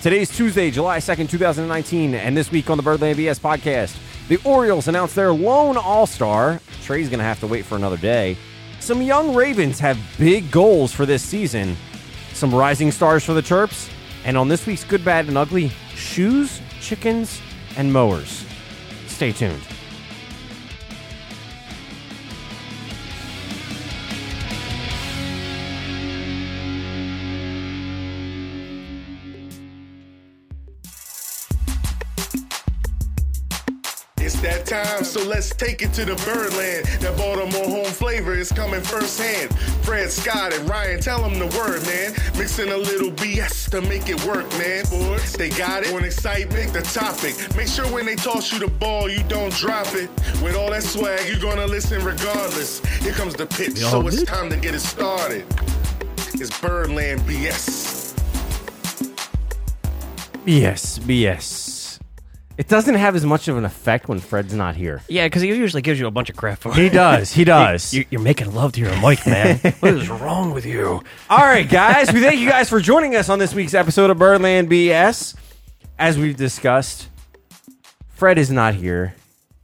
Today's Tuesday, July 2nd, 2019, and this week on the Birdland BS podcast, the Orioles announced their lone All Star. Trey's going to have to wait for another day. Some young Ravens have big goals for this season. Some rising stars for the Terps. And on this week's Good, Bad, and Ugly, shoes, chickens, and mowers. Stay tuned. So let's take it to the Birdland. That Baltimore home flavor is coming firsthand. Fred Scott and Ryan, tell them the word, man. Mixing a little BS to make it work, man. Sports, they got it. On excitement, the topic. Make sure when they toss you the ball, you don't drop it. With all that swag, you're gonna listen regardless. Here comes the pitch, so it's time to get it started. It's Birdland BS. BS, BS. It doesn't have as much of an effect when Fred's not here. Yeah, because he usually gives you a bunch of crap for He does. He does. You, you're making love to your mic, man. what is wrong with you? All right, guys. We thank you guys for joining us on this week's episode of Birdland BS. As we've discussed, Fred is not here.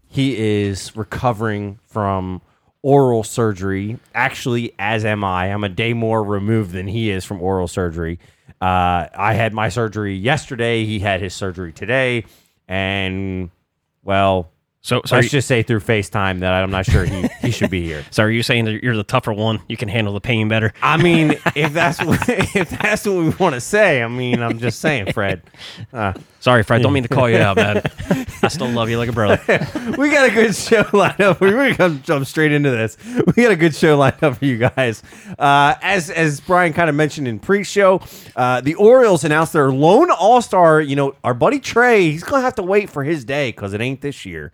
He is recovering from oral surgery. Actually, as am I. I'm a day more removed than he is from oral surgery. Uh, I had my surgery yesterday. He had his surgery today. And, well, So, so, let's you, just say through FaceTime that I'm not sure he, he should be here. so are you saying that you're the tougher one? You can handle the pain better? I mean, if that's what, if that's what we want to say, I mean, I'm just saying, Fred. Uh, Sorry, Fred. Don't mean to call you out, man. I still love you like a brother. we got a good show lined up. We're going to jump straight into this. We got a good show lined up for you guys. Uh, as as Brian kind of mentioned in pre-show, uh, the Orioles announced their lone All-Star. You know, our buddy Trey. He's going to have to wait for his day because it ain't this year.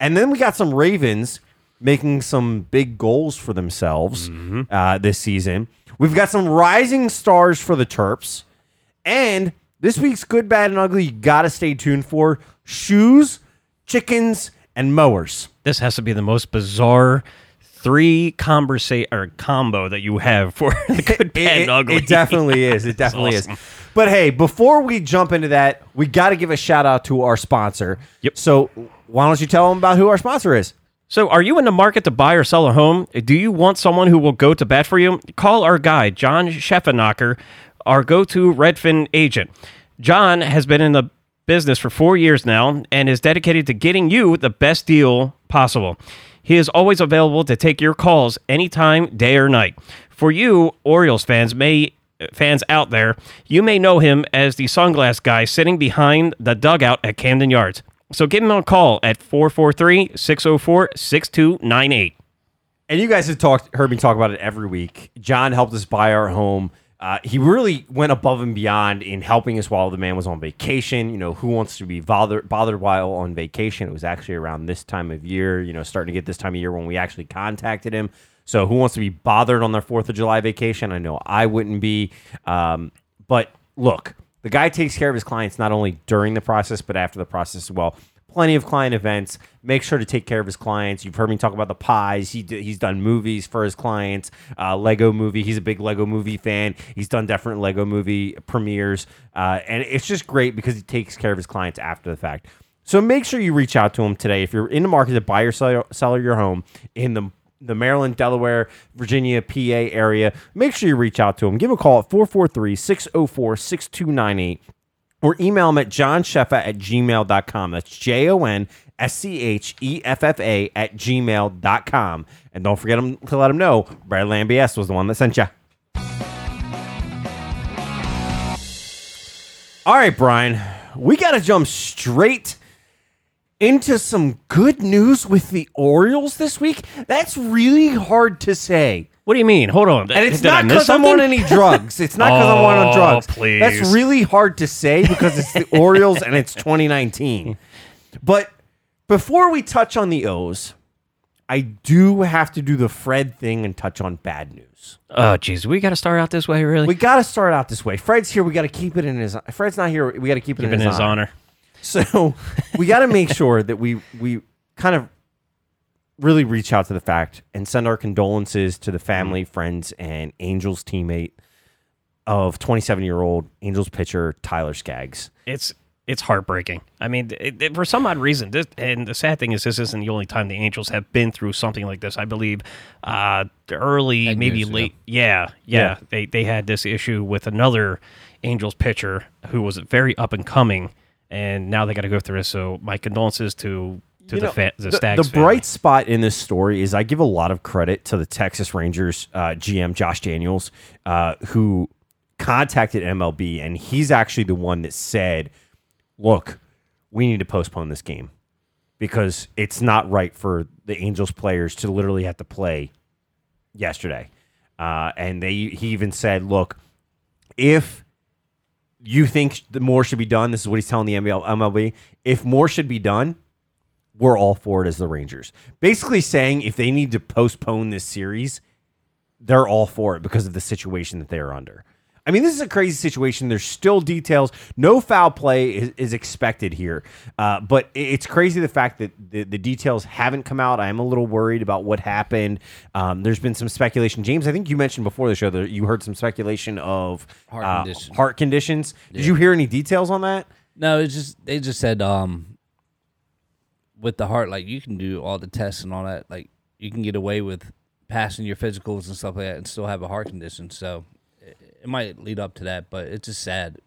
And then we got some Ravens making some big goals for themselves uh, this season. We've got some rising stars for the Terps. And this week's good, bad, and ugly, you got to stay tuned for shoes, chickens, and mowers. This has to be the most bizarre three conversa- or combo that you have for the good, bad, It, and ugly. it definitely is. It definitely awesome. is. But hey, before we jump into that, we got to give a shout out to our sponsor. Yep. So why don't you tell them about who our sponsor is? So, are you in the market to buy or sell a home? Do you want someone who will go to bat for you? Call our guy, John Scheffenacher, our go to Redfin agent. John has been in the business for four years now and is dedicated to getting you the best deal possible. He is always available to take your calls anytime, day or night. For you, Orioles fans may fans out there, you may know him as the sunglass guy sitting behind the dugout at Camden Yards. So give him a call at 443 604 6298. and you guys have talked heard me talk about it every week. John helped us buy our home. Uh, he really went above and beyond in helping us while the man was on vacation. You know, who wants to be bothered bothered while on vacation? It was actually around this time of year. You know, starting to get this time of year when we actually contacted him. So, who wants to be bothered on their Fourth of July vacation? I know I wouldn't be. Um, but look, the guy takes care of his clients not only during the process but after the process as well plenty of client events. Make sure to take care of his clients. You've heard me talk about the pies. He d- he's done movies for his clients. Uh, Lego movie. He's a big Lego movie fan. He's done different Lego movie premieres, uh, and it's just great because he takes care of his clients after the fact. So make sure you reach out to him today if you're in the market to buy or sell, sell your home in the the Maryland, Delaware, Virginia, PA area. Make sure you reach out to him. Give him a call at 443 604 6298 or email him at johnsheffa at gmail.com. That's J O N S C H E F F A at gmail.com. And don't forget him to let him know Brad BS was the one that sent you. All right, Brian, we got to jump straight into some good news with the Orioles this week. That's really hard to say. What do you mean? Hold on. And it's Did I not miss because I'm on something? any drugs. It's not because I'm on Oh, drugs. please. That's really hard to say because it's the Orioles and it's 2019. But before we touch on the O's, I do have to do the Fred thing and touch on bad news. Oh, jeez. We got to start out this way, really? We got to start out this way. Fred's here. We got to keep it in his. Fred's not here. We got to keep it Keep in his, his honor. honor. So we got to make sure that we we kind of really reach out to the fact and send our condolences to the family, friends, and Angels teammate of 27 year old Angels pitcher Tyler Skaggs. it's it's heartbreaking. I mean, it, it- for some odd reason, this, and the sad thing is, this isn't the only time the Angels have been through something like this. I believe, uh, early, Ten maybe years ago. late, yeah, yeah, Yeah. They they had this issue with another Angels pitcher who was very up and coming, and now they got to go through this. So my condolences to to You the know, fa- the, the, Skaggs. the bright spot in this story is I give a lot of credit to the Texas Rangers uh, GM Josh Daniels, uh, who contacted MLB, and he's actually the one that said, "Look, we need to postpone this game because it's not right for the Angels players to literally have to play yesterday." Uh, and they he even said, "Look, if." You think the more should be done? This is what he's telling the. MLB. If more should be done, we're all for it as the Rangers. Basically saying if they need to postpone this series, they're all for it because of the situation that they're under. I mean, this is a crazy situation. There's still details. No foul play is, is expected here, uh, but it's crazy the fact that the, the details haven't come out. I am a little worried about what happened. Um, there's been some speculation. James, I think you mentioned before the show that you heard some speculation of Heart uh, condition. heart conditions. Did you hear any details on that? No, it's just they just said um with the heart, like you can do all the tests and all that, like you can get away with passing your physicals and stuff like that and still have a heart condition. So it, it might lead up to that, but it's just sad.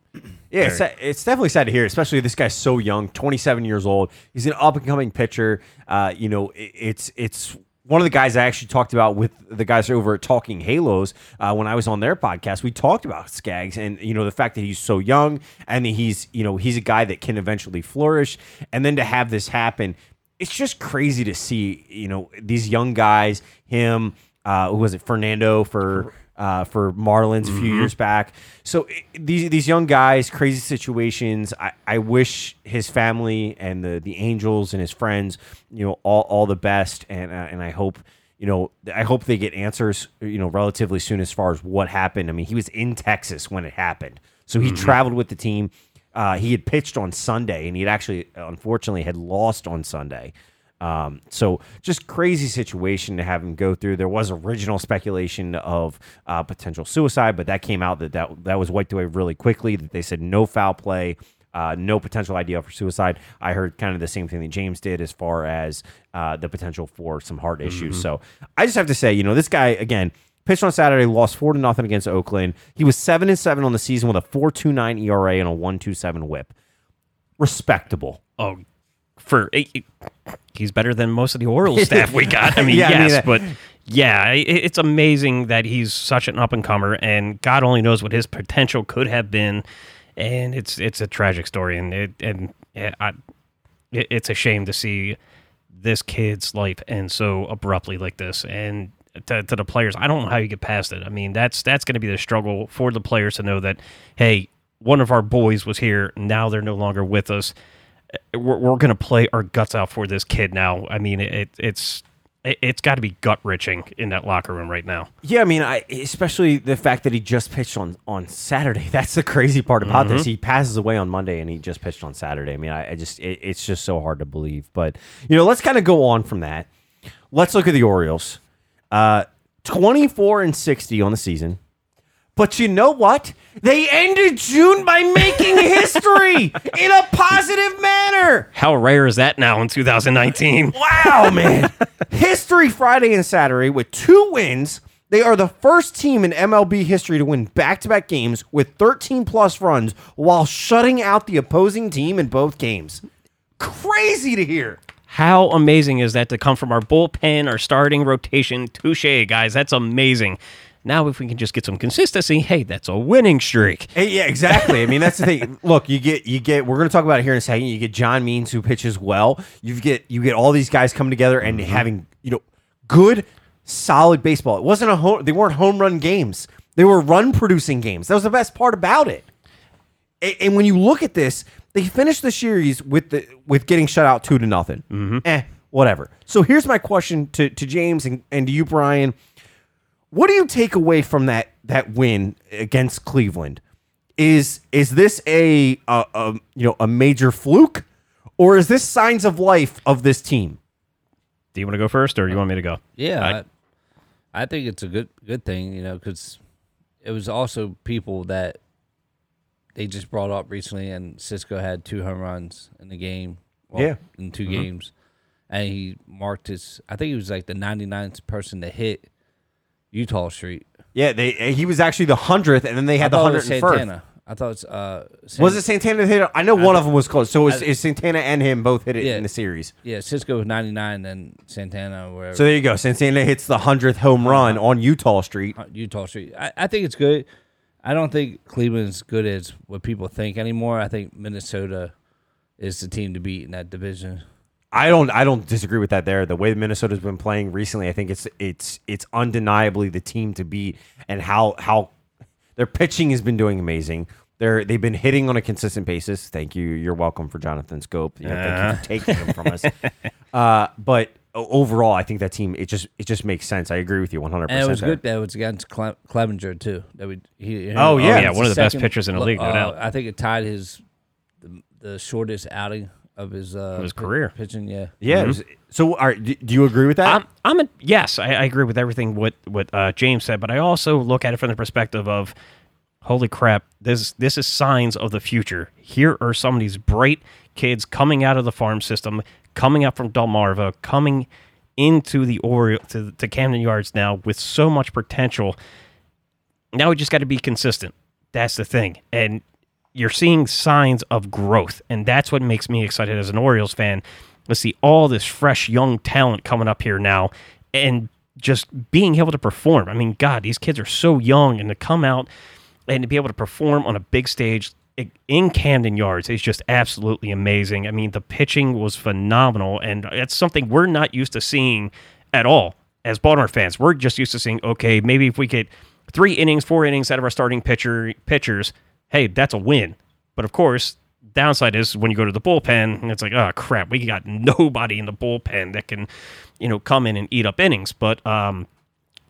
Yeah, it's, it's definitely sad to hear, especially this guy's so young, 27 years old. He's an up and coming pitcher. Uh, you know, it, it's it's one of the guys I actually talked about with the guys over at Talking Halos uh, when I was on their podcast. We talked about Skaggs and you know the fact that he's so young and he's you know he's a guy that can eventually flourish, and then to have this happen, it's just crazy to see. You know these young guys, him, uh, who was it, Fernando for uh, for Marlins a few years back. So i these these young guys, crazy situations. I, I wish his family and the the Angels and his friends, you know, all all the best, and uh, and I hope. You know, I hope they get answers. You know, relatively soon as far as what happened. I mean, he was in Texas when it happened, so he traveled with the team. Uh, he had pitched on Sunday, and he had actually, unfortunately, had lost on Sunday. Um, so just crazy situation to have him go through. There was original speculation of uh, potential suicide, but that came out that, that that was wiped away really quickly. That they said no foul play, uh, no potential idea for suicide. I heard kind of the same thing that James did as far as uh, the potential for some heart issues. So I just have to say, you know, this guy again. Pitched on Saturday, lost four to nothing against Oakland. He was seven and seven on the season with a four two nine ERA and a one two seven WHIP. Respectable. oh, for eh, eh, he's better than most of the Orioles staff we got. I mean, Yeah, I mean yes, but yeah, i- it's amazing that he's such an up and comer, and God only knows what his potential could have been. And it's it's a tragic story, and it and eh, I, it, it's a shame to see this kid's life end so abruptly like this. And to, to the players, I don't know how you get past it. I mean, that's that's going to be the struggle for the players to know that, hey, one of our boys was here, now they're no longer with us. We're, we're going to play our guts out for this kid now. I mean, it, it's it, it's got to be gut wrenching in that locker room right now. Yeah, I mean, I especially the fact that he just pitched on on Saturday. That's the crazy part about this. He passes away on Monday, and he just pitched on Saturday. I mean, I, I just it, it's just so hard to believe. But you know, let's kind of go on from that. Let's look at the Orioles. Uh, twenty four and sixty on the season. But you know what? They ended June by making history in a positive manner. How rare is that now in 2019? Wow, man. history Friday and Saturday with two wins. They are the first team in MLB history to win back to back games with 13 plus runs while shutting out the opposing team in both games. Crazy to hear. How amazing is that to come from our bullpen, our starting rotation? Touche, guys. That's amazing. Now, if we can just get some consistency, hey, that's a winning streak. Hey, yeah, exactly. I mean, that's the thing. Look, you get you get. We're going to talk about it here in a second. You get John Means who pitches well. You get you get all these guys coming together and having you know good, solid baseball. It wasn't a home. They weren't home run games. They were run producing games. That was the best part about it. A- And when you look at this, they finished the series with the with getting shut out two to nothing. Eh, whatever. So here's my question to to James and, and to you, Brian. What do you take away from that that win against Cleveland? Is is this a, a, a you know a major fluke, or is this signs of life of this team? Do you want to go first, or do you want me to go? Yeah, I- I, I think it's a good good thing, you know, because it was also people that they just brought up recently, and Sisco had two home runs in the game. well, Yeah. in 2 Mm-hmm. games, and he marked his. I think he was like the 99th person to hit Eutaw Street. Yeah, they he was actually the hundredth, and then they had the was. Santana. I thought it's uh. San- Was it Santana that hit it? I know one of them was close. So it was, I- is Santana and him both hit it Yeah. in the series. Yeah, Sisco was 99, and Santana wherever. So there you go. Santana hits the hundredth home run on Eutaw Street. uh, Eutaw Street. I, I think it's good. I don't think Cleveland's good as what people think anymore. I think Minnesota is the team to beat in that division. I don't I don't disagree with that there. The way Minnesota's been playing recently, I think it's it's it's undeniably the team to beat and how how their pitching has been doing amazing. They're they've been hitting on a consistent basis. Thank you. You're welcome for Jonathan Schoop. Yeah, thank you for taking him from us. Uh, but overall, I think that team it just it just makes sense. I agree with you 100. And it was percent good that it was against Cle- Clevinger too. That we he, Oh, yeah. yeah, one of the best pitchers in the league, no uh, doubt. I think it tied his the, the shortest outing of his uh, Of his pi- career. pitching. Yeah, Yeah. it was- so, all right, do, do you agree with that? I'm, I'm a, yes, I, I agree with everything what what uh, James said, but I also look at it from the perspective of, holy crap, this this is signs of the future. Here are some of these bright kids coming out of the farm system, coming up from Delmarva, coming into the Oriole to, to Camden Yards now with so much potential. Now we just got to be consistent. That's the thing, and you're seeing signs of growth, and that's what makes me excited as an Orioles fan. To see all this fresh young talent coming up here now, and just being able to perform. I mean, God, these kids are so young, and to come out and to be able to perform on a big stage in Camden Yards is just absolutely amazing. I mean, the pitching was phenomenal, and it's something we're not used to seeing at all as Baltimore fans. We're just used to seeing, okay, maybe if we get three innings, four innings out of our starting pitcher pitchers, hey, that's a win. But of course, downside is when you go to the bullpen, and it's like, oh crap, we got nobody in the bullpen that can, you know, come in and eat up innings. But um,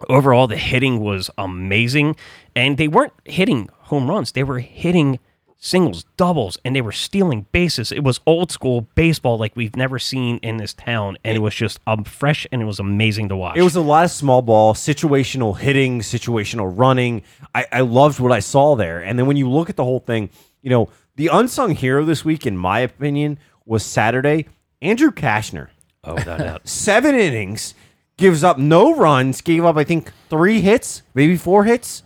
overall, the hitting was amazing, and they weren't hitting home runs; they were hitting singles, doubles, and they were stealing bases. It was old school baseball like we've never seen in this town, and it was just um, fresh and it was amazing to watch. It was a lot of small ball, situational hitting, situational running. I, I loved what I saw there. And then when you look at the whole thing, you know, the unsung hero this week, in my opinion, was Saturday, Andrew Cashner. oh, without a doubt. Seven innings, gives up no runs, gave up, I think, three hits, maybe four hits.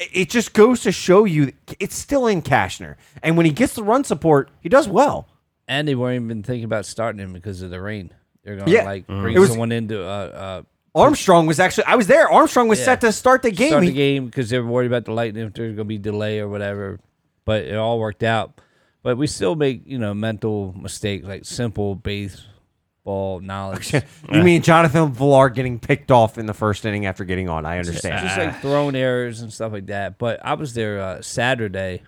It- It just goes to show you it's still in Cashner. And when he gets the run support, he does well. and they weren't even thinking about starting him because of the rain. They're gonna Yeah. like Mhm. bring It was- someone into uh, uh, Armstrong was actually, I was there. Armstrong was Yeah. set to start the game. start the game because they were worried about the lightning if there's going to be delay or whatever. But it all worked out. But we still make you know mental mistakes like simple baseball knowledge. just You mean Jonathan Villar getting picked off in the first inning after getting on? I understand. Just like throwing errors and stuff like that. But I was there uh, Saturday,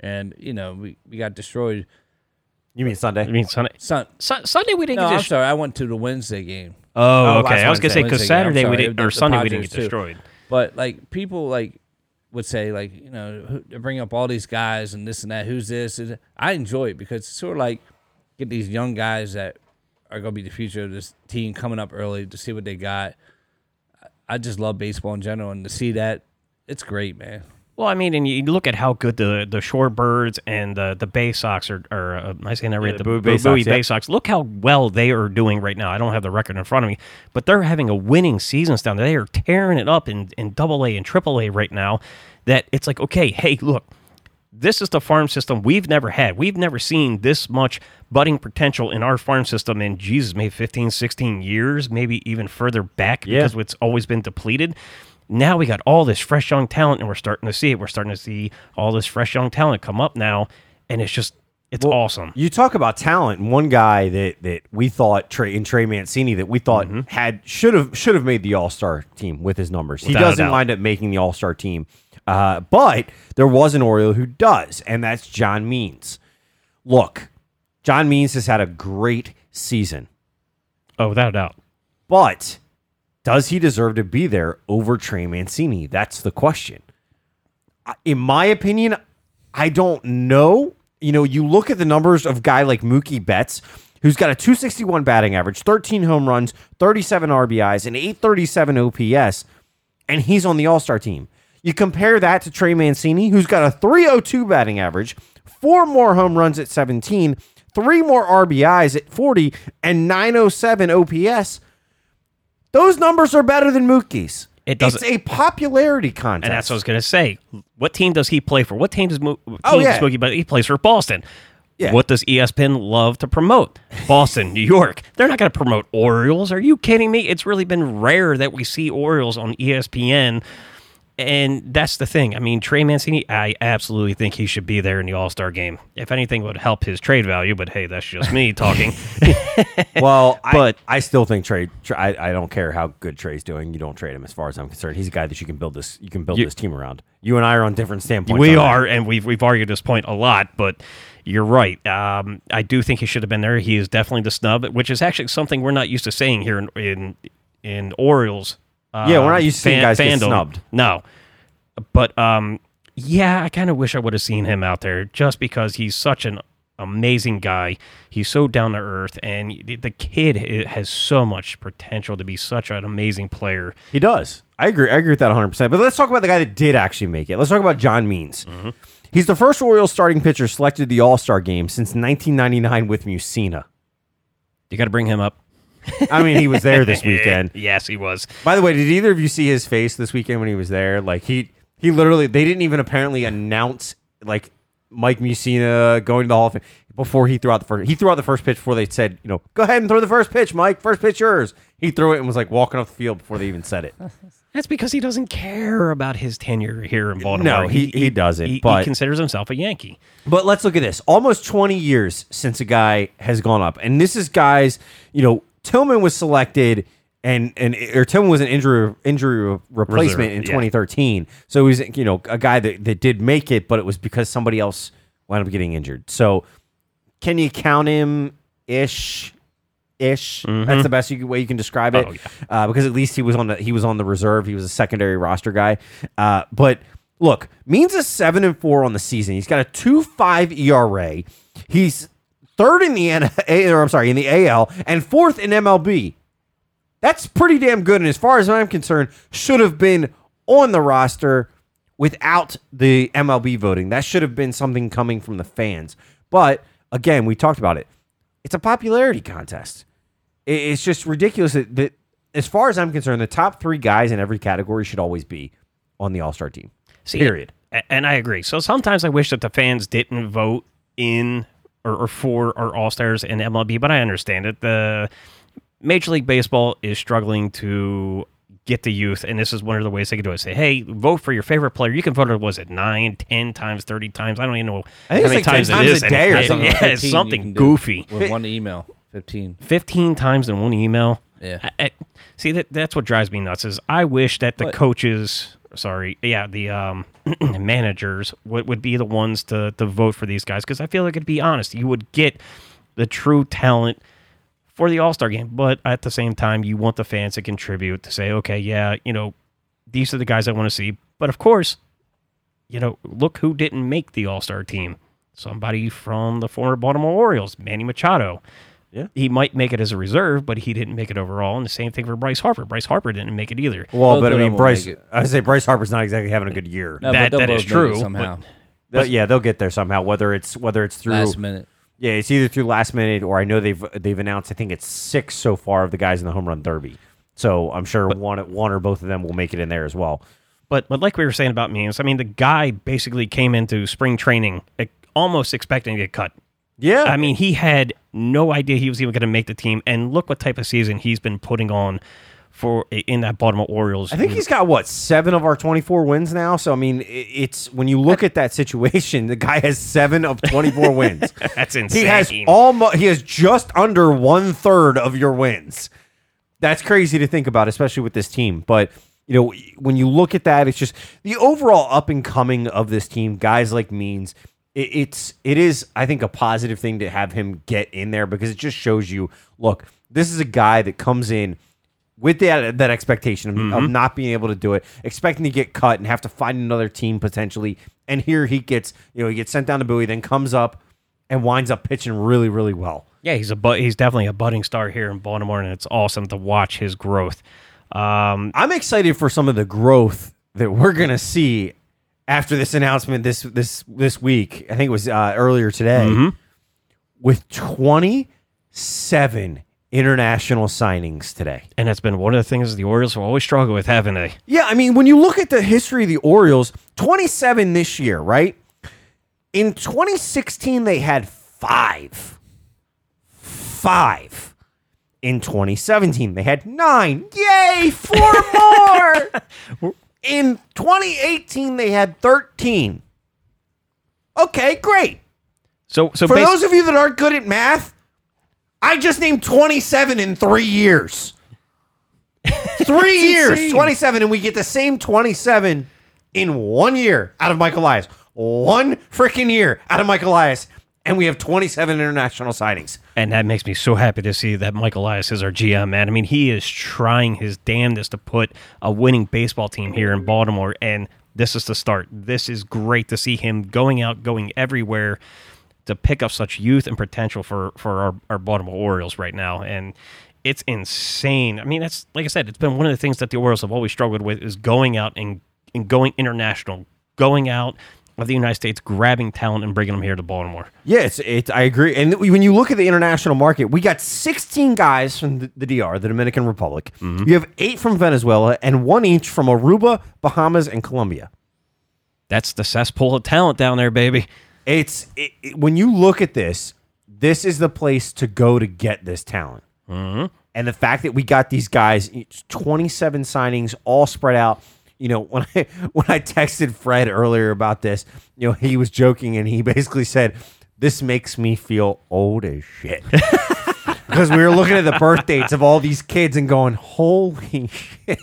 and you know we, we got destroyed. You mean Sunday? I mean, Sunday, Sun- Sun- Sunday we didn't no, get I'm destroyed. sorry. I went to the Wednesday game. Oh, Oh, okay. I was gonna say because Wednesday game. I'm Saturday we didn't, or the Sunday we didn't Padres get too. destroyed. But like people like would say like you know who- bring up all these guys and this and that. Who's this? And I enjoy it because it's sort of like get these young guys that are going to be the future of this team coming up early to see what they got. I- I just love baseball in general and to see that it's great, man. Well, I mean, and you look at how good the the Shorebirds and the the Bay Sox are. are uh, am I saying that right? the Bowie Bay Bowie Sox, Bay yeah. Sox. Look how well they are doing right now. I don't have the record in front of me, but they're having a winning seasons down there. They are tearing it up in in Double A and Triple A right now. That it's like, okay, hey, look, this is the farm system we've never had. We've never seen this much budding potential in our farm system in Jesus, maybe 15, 16 years, maybe even further back Yeah. because it's always been depleted. Now we got all this fresh young talent and we're starting to see it. We're starting to see all this fresh young talent come up now and it's just it's awesome. You talk about talent. and One guy that that we thought Trey in Trey Mancini that we thought mm-hmm. had should have should have made the All Star team with his numbers. he Without a doesn't wind up making the All Star team, uh, but there was an Oriole who does, and that's John Means. Look, John Means has had a great season, Oh, without a doubt. but does he deserve to be there over Trey Mancini? That's the question. In my opinion, I don't know. You know, you look at the numbers of guy like Mookie Betts, who's got a 261 batting average, 13 home runs, 37 RBIs, and 837 OPS, and he's on the All Star team. You compare that to Trey Mancini, who's got a 302 batting average, four more home runs at 17, three more RBIs at 40, and 907 OPS. Those numbers are better than Mookie's. It doesn't- It's a popularity contest. And that's what I was going to say. What team does he play for? What team does Mo- oh, team Oh, does. Mookie? But he plays for Boston. Yeah. What does ESPN love to promote? Boston, New York. They're not going to promote Orioles. Are you kidding me? It's really been rare that we see Orioles on ESPN. And that's the thing. I mean, Trey Mancini, I absolutely think he should be there in the All Star game. If anything, would help his trade value. But hey, that's just me talking. Well, But- I still think Trey. I, I don't care how good Trey's doing. You don't trade him, as far as I'm concerned. He's a guy that you can build this. You can build You- this team around. You and I are on different standpoints. we on that. are, and we've we've argued this point a lot. But you're right. Um, I do think he should have been there. He is definitely the snub, which is actually something we're not used to saying here in in, in Orioles. Uh, Yeah, we're not used to seeing guys get snubbed. No, but um, yeah, I kind of wish I would have seen him out there just because he's such an amazing guy. He's so down to earth, and the- kid has so much potential to be such an amazing player. He does. I agree. I agree with that 100. percent But let's talk about the guy that did actually make it. Let's talk about John Means. Mm-hmm. He's the first Orioles starting pitcher selected to the All Star game since 1999 with Mussina. You got to bring him up. I mean, he was there this weekend. yes, he was. By the way, did either of you see his face this weekend when he was there? Like he he literally they didn't even apparently announce like Mike Mussina going to the Hall of Fame before he threw out the first he threw out the first pitch before they said, you know, go ahead and throw the first pitch, Mike. First pitch yours. He threw it and was like walking off the field before they even said it. That's because he doesn't care about his tenure here in Baltimore. No, he- he doesn't, He, he considers himself a Yankee. But let's look at this. Almost 20 years since a guy has gone up. And this is guys, you know, Tillman was selected and and or Tillman was an injury injury replacement in Reserve, yeah. 2013. So he was, you know, a guy that, that did make it, but it was because somebody else wound up getting injured. So can you count him ish? Ish. That's the best you, way you can describe it. Mm-hmm. Oh, uh, because at least he was on the he was on the reserve. He was a secondary roster guy. Uh, but look, Means a seven and four on the season. He's got a two five ERA. He's third in the N- A- or I'm sorry in the AL and fourth in MLB. That's pretty damn good. And as far as I'm concerned, should have been on the roster without the MLB voting. That should have been something coming from the fans. But again, we talked about it. It's a popularity contest. It's just ridiculous that, that as far as I'm concerned, the top three guys in every category should always be on the All Star team. See, Period. And I agree. So sometimes I wish that the fans didn't vote in or, or for our All Stars in MLB, but I understand it. The Major League Baseball is struggling to get the youth, and this is one of the ways they can do it. Say, hey, vote for your favorite player. You can vote, was it nine, ten times, 30 times? I don't even know I think how it's many like 10 times it times is. a day or something. Yeah, it's something goofy. with one email. Fifteen. 15 times in one email. Yeah. I, I- see that that's what drives me nuts is I wish that the But- coaches, sorry, yeah, the um, managers would, would be the ones to to vote for these guys because I feel like it'd be honest. You would get the true talent for the All Star game, but at the same time, you want the fans to contribute to say, okay, yeah, you know, these are the guys I want to see. But of course, you know, look who didn't make the All Star team. Somebody from the former Baltimore Orioles, Manny Machado. Yeah. He might make it as a reserve, but he didn't make it overall. And the same thing for Bryce Harper. Bryce Harper didn't make it either. Well, Both but I of mean, will Bryce. make it. I would say Bryce Harper's not exactly having a good year. No, That- they'll that is both make it true, somehow. But yeah, they'll get there somehow. Whether it's whether it's through Last minute. Yeah, it's either through last minute or I know they've they've announced I think it's six so far of the guys in the home run derby. So I'm sure one one or both of them will make it in there as well. But but like we were saying about Means, I mean, the guy basically came into spring training almost expecting to get cut. Yeah, I mean, he had no idea he was even going to make the team. And look what type of season he's been putting on for in that Baltimore Orioles. I think he's got what seven of our 24 wins now. So I mean, it's when you look at that situation, the guy has seven of 24 wins. That's insane. He has almost he has just under one third of your wins. That's crazy to think about, especially with this team. But you know, when you look at that, it's just the overall up and coming of this team. Guys like Means, it, it's it is I think a positive thing to have him get in there because it just shows you, look, this is a guy that comes in with that that expectation of, of not being able to do it, expecting to get cut and have to find another team potentially. And here he gets, you know, he gets sent down to Bowie, then comes up and winds up pitching really, really well. Yeah, he's a but he's definitely a budding star here in Baltimore, and it's awesome to watch his growth. Um, I'm excited for some of the growth that we're gonna see after this announcement this this this week. I think it was uh, earlier today with twenty seven international signings today. And that's been one of the things the Orioles have always struggled with, haven't they? Yeah, I mean, when you look at the history of the Orioles, 27 this year, right? In 2016, they had five. Five. In 2017, they had nine. Yay, four more. In 2018, they had 13. Okay, great. So, so For bas- those of you that aren't good at math, I just named 27 in three years. Three years, insane. 27, and we get the same 27 in one year out of Michael Elias. One freaking year out of Michael Elias, and we have 27 international sightings. And that makes me so happy to see that Michael Elias is our GM, man. I mean, he is trying his damnedest to put a winning baseball team here in Baltimore, and this is the start. This is great to see him going out, going everywhere to pick up such youth and potential for, for our, our Baltimore Orioles right now. And it's insane. I mean, that's like I said, it's been one of the things that the Orioles have always struggled with is going out and, and going international, going out of the United States, grabbing talent and bringing them here to Baltimore. Yeah, it's, it's I agree. And when you look at the international market, we got 16 guys from the, the DR, the Dominican Republic. Mm-hmm. You have eight from Venezuela and one each from Aruba, Bahamas, and Colombia. That's the cesspool of talent down there, baby. It's it, it- when you look at this, this is the place to go to get this talent. Mm-hmm. And the fact that we got these guys, 27 signings, all spread out. You know, when I when I texted Fred earlier about this, you know, he was joking and he basically said, "This makes me feel old as shit." Because we were looking at the birth dates of all these kids and going, "Holy shit,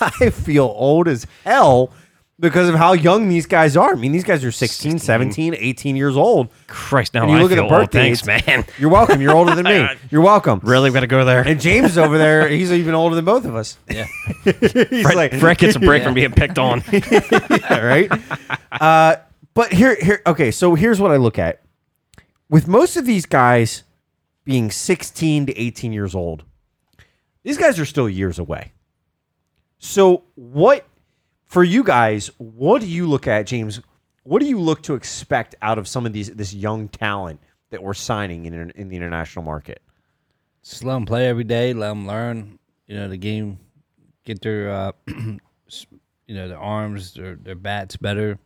I feel old as hell." Because of how young these guys are. I mean, these guys are 16, 17, 18 years old. Christ, now And you I look at feel the birth old. Thanks, dates. man. You're welcome. You're older than me. You're welcome. Really got to go there. And James is over there. He's even older than both of us. Yeah. He's Fred, like, Fred gets a break from being picked on. yeah, right? Uh, but here, here, okay. So here's what I look at. With most of these guys being 16 to 18 years old, these guys are still years away. So what, for you guys, what do you look at, James? What do you look to expect out of some of these this young talent that we're signing in in the international market? Just let them play every day. Let them learn, you know, the game. Get their, uh, you know, their arms, their their bats better,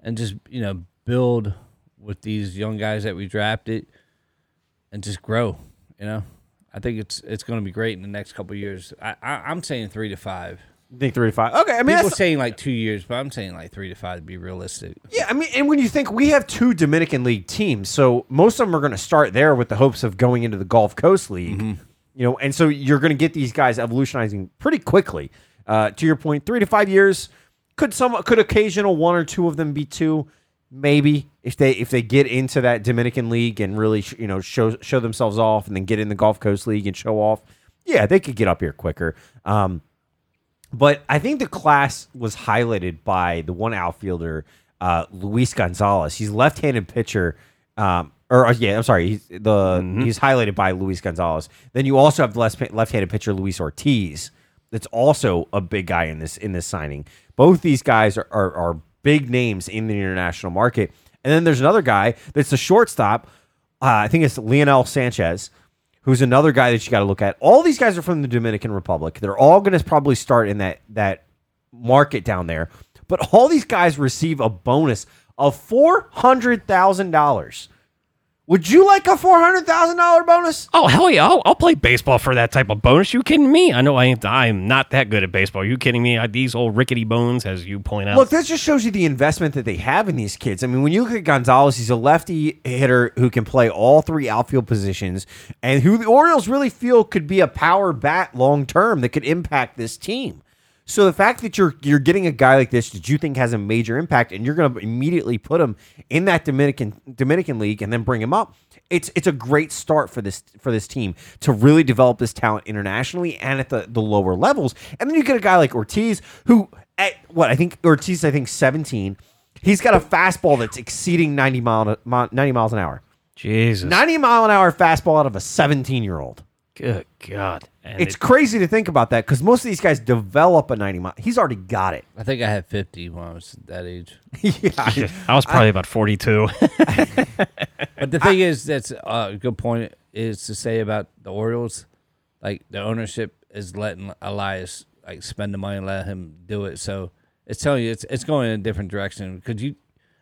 and just you know build with these young guys that we drafted, and just grow. You know, I think it's it's going to be great in the next couple years. I, I I'm saying three to five. You think three to five? Okay, I mean People that's saying like two years, but I'm saying like three to five to be realistic. Yeah, I mean, and when you think we have two Dominican League teams, so most of them are going to start there with the hopes of going into the Gulf Coast League, you know, and so you're going to get these guys evolutionizing pretty quickly. Uh, to your point, three to five years could some could occasional one or two of them be two, maybe if they if they get into that Dominican League and really sh- you know show show themselves off and then get in the Gulf Coast League and show off. Yeah, they could get up here quicker. Um, but I think the class was highlighted by the one outfielder, uh, Luis Gonzalez. He's left-handed pitcher. Um, or uh, yeah, I'm sorry. He's the he's highlighted by Luis Gonzalez. Then you also have the left- left-handed pitcher Luis Ortiz. That's also a big guy in this in this signing. Both these guys are, are, are big names in the international market. And then there's another guy that's a shortstop. Uh, I think it's Lionel Sanchez who's another guy that you got to look at. All these guys are from the Dominican Republic. They're all going to probably start in that that market down there. But all these guys receive a bonus of four hundred thousand dollars. Would you like a four hundred thousand dollar bonus? Oh hell yeah! I'll, I'll play baseball for that type of bonus. You kidding me? I know I ain't. I'm not that good at baseball. Are you kidding me? I, these old rickety bones, as you point out. Look, that just shows you the investment that they have in these kids. I mean, when you look at Gonzalez, he's a lefty hitter who can play all three outfield positions, and who the Orioles really feel could be a power bat long term that could impact this team. So the fact that you're you're getting a guy like this that you think has a major impact, and you're going to immediately put him in that Dominican Dominican league, and then bring him up, it's it's a great start for this for this team to really develop this talent internationally and at the the lower levels. And then you get a guy like Ortiz, who at what I think Ortiz, I think seventeen, he's got a fastball that's exceeding ninety mile ninety miles an hour. Jesus. 90 mile an hour fastball out of a 17 year old. Good God. And It's it- crazy to think about that because most of these guys develop a 90 mile. He's already got it. I think I had 50 when I was that age. yeah. I was probably about 42. But the thing is, that's a good point is to say about the Orioles, like the ownership is letting Elias like spend the money and let him do it. So it's telling you it's it's going in a different direction because you,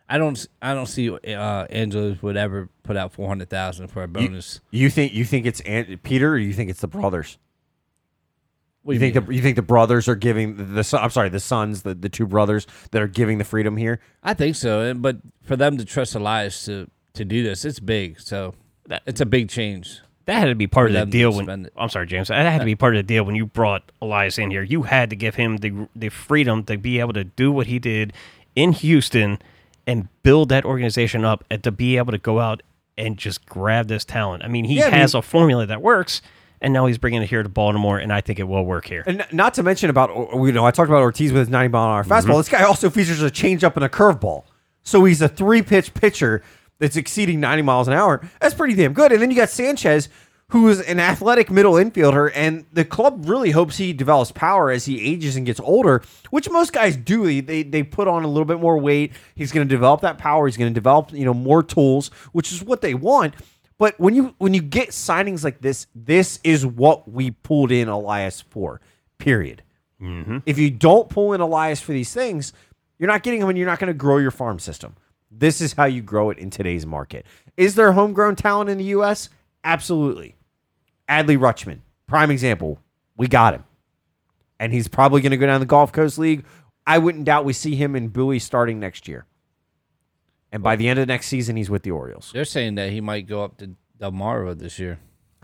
I don't I don't see uh, Angelos would ever put out four hundred thousand for a bonus. you think you think it's Aunt, Peter or you think it's the brothers? What You do think the you think the brothers are giving the, the I'm sorry the sons the, the two brothers that are giving the freedom here? I think so, and- but for them to trust Elias to to do this, it's big. So That- it's a big change. That had to be part of the deal when. I'm sorry, James. That had to be part of the deal when you brought Elias in here. You had to give him the the freedom to be able to do what he did in Houston and build that organization up and to be able to go out and just grab this talent. I mean, he Yeah, I has mean- a formula that works, and now he's bringing it here to Baltimore, and I think it will work here. And not to mention about you know I talked about Ortiz with his 90 mile an hour fastball. Mm-hmm. This guy also features a changeup and a curveball. So he's a three pitch pitcher that's exceeding 90 miles an hour. That's pretty damn good. And then you got Sanchez, who is an athletic middle infielder, and the club really hopes he develops power as he ages and gets older, which most guys do. They they, put on a little bit more weight. He's going to develop that power. He's going to develop you know more tools, which is what they want. But when you when you get signings like this, this is what we pulled in Elias for. Period. Mm-hmm. If you don't pull in Elias for these things, you're not getting him and you're not going to grow your farm system. This is how you grow it in today's market. Is there homegrown talent in the U.S.? Absolutely. Adley Rutschman, prime example. We got him. And he's probably going to go down the Gulf Coast League. I wouldn't doubt we see him in Bowie starting next year. And by the end of next season, he's with the Orioles. They're saying that he might go up to Delmarva this year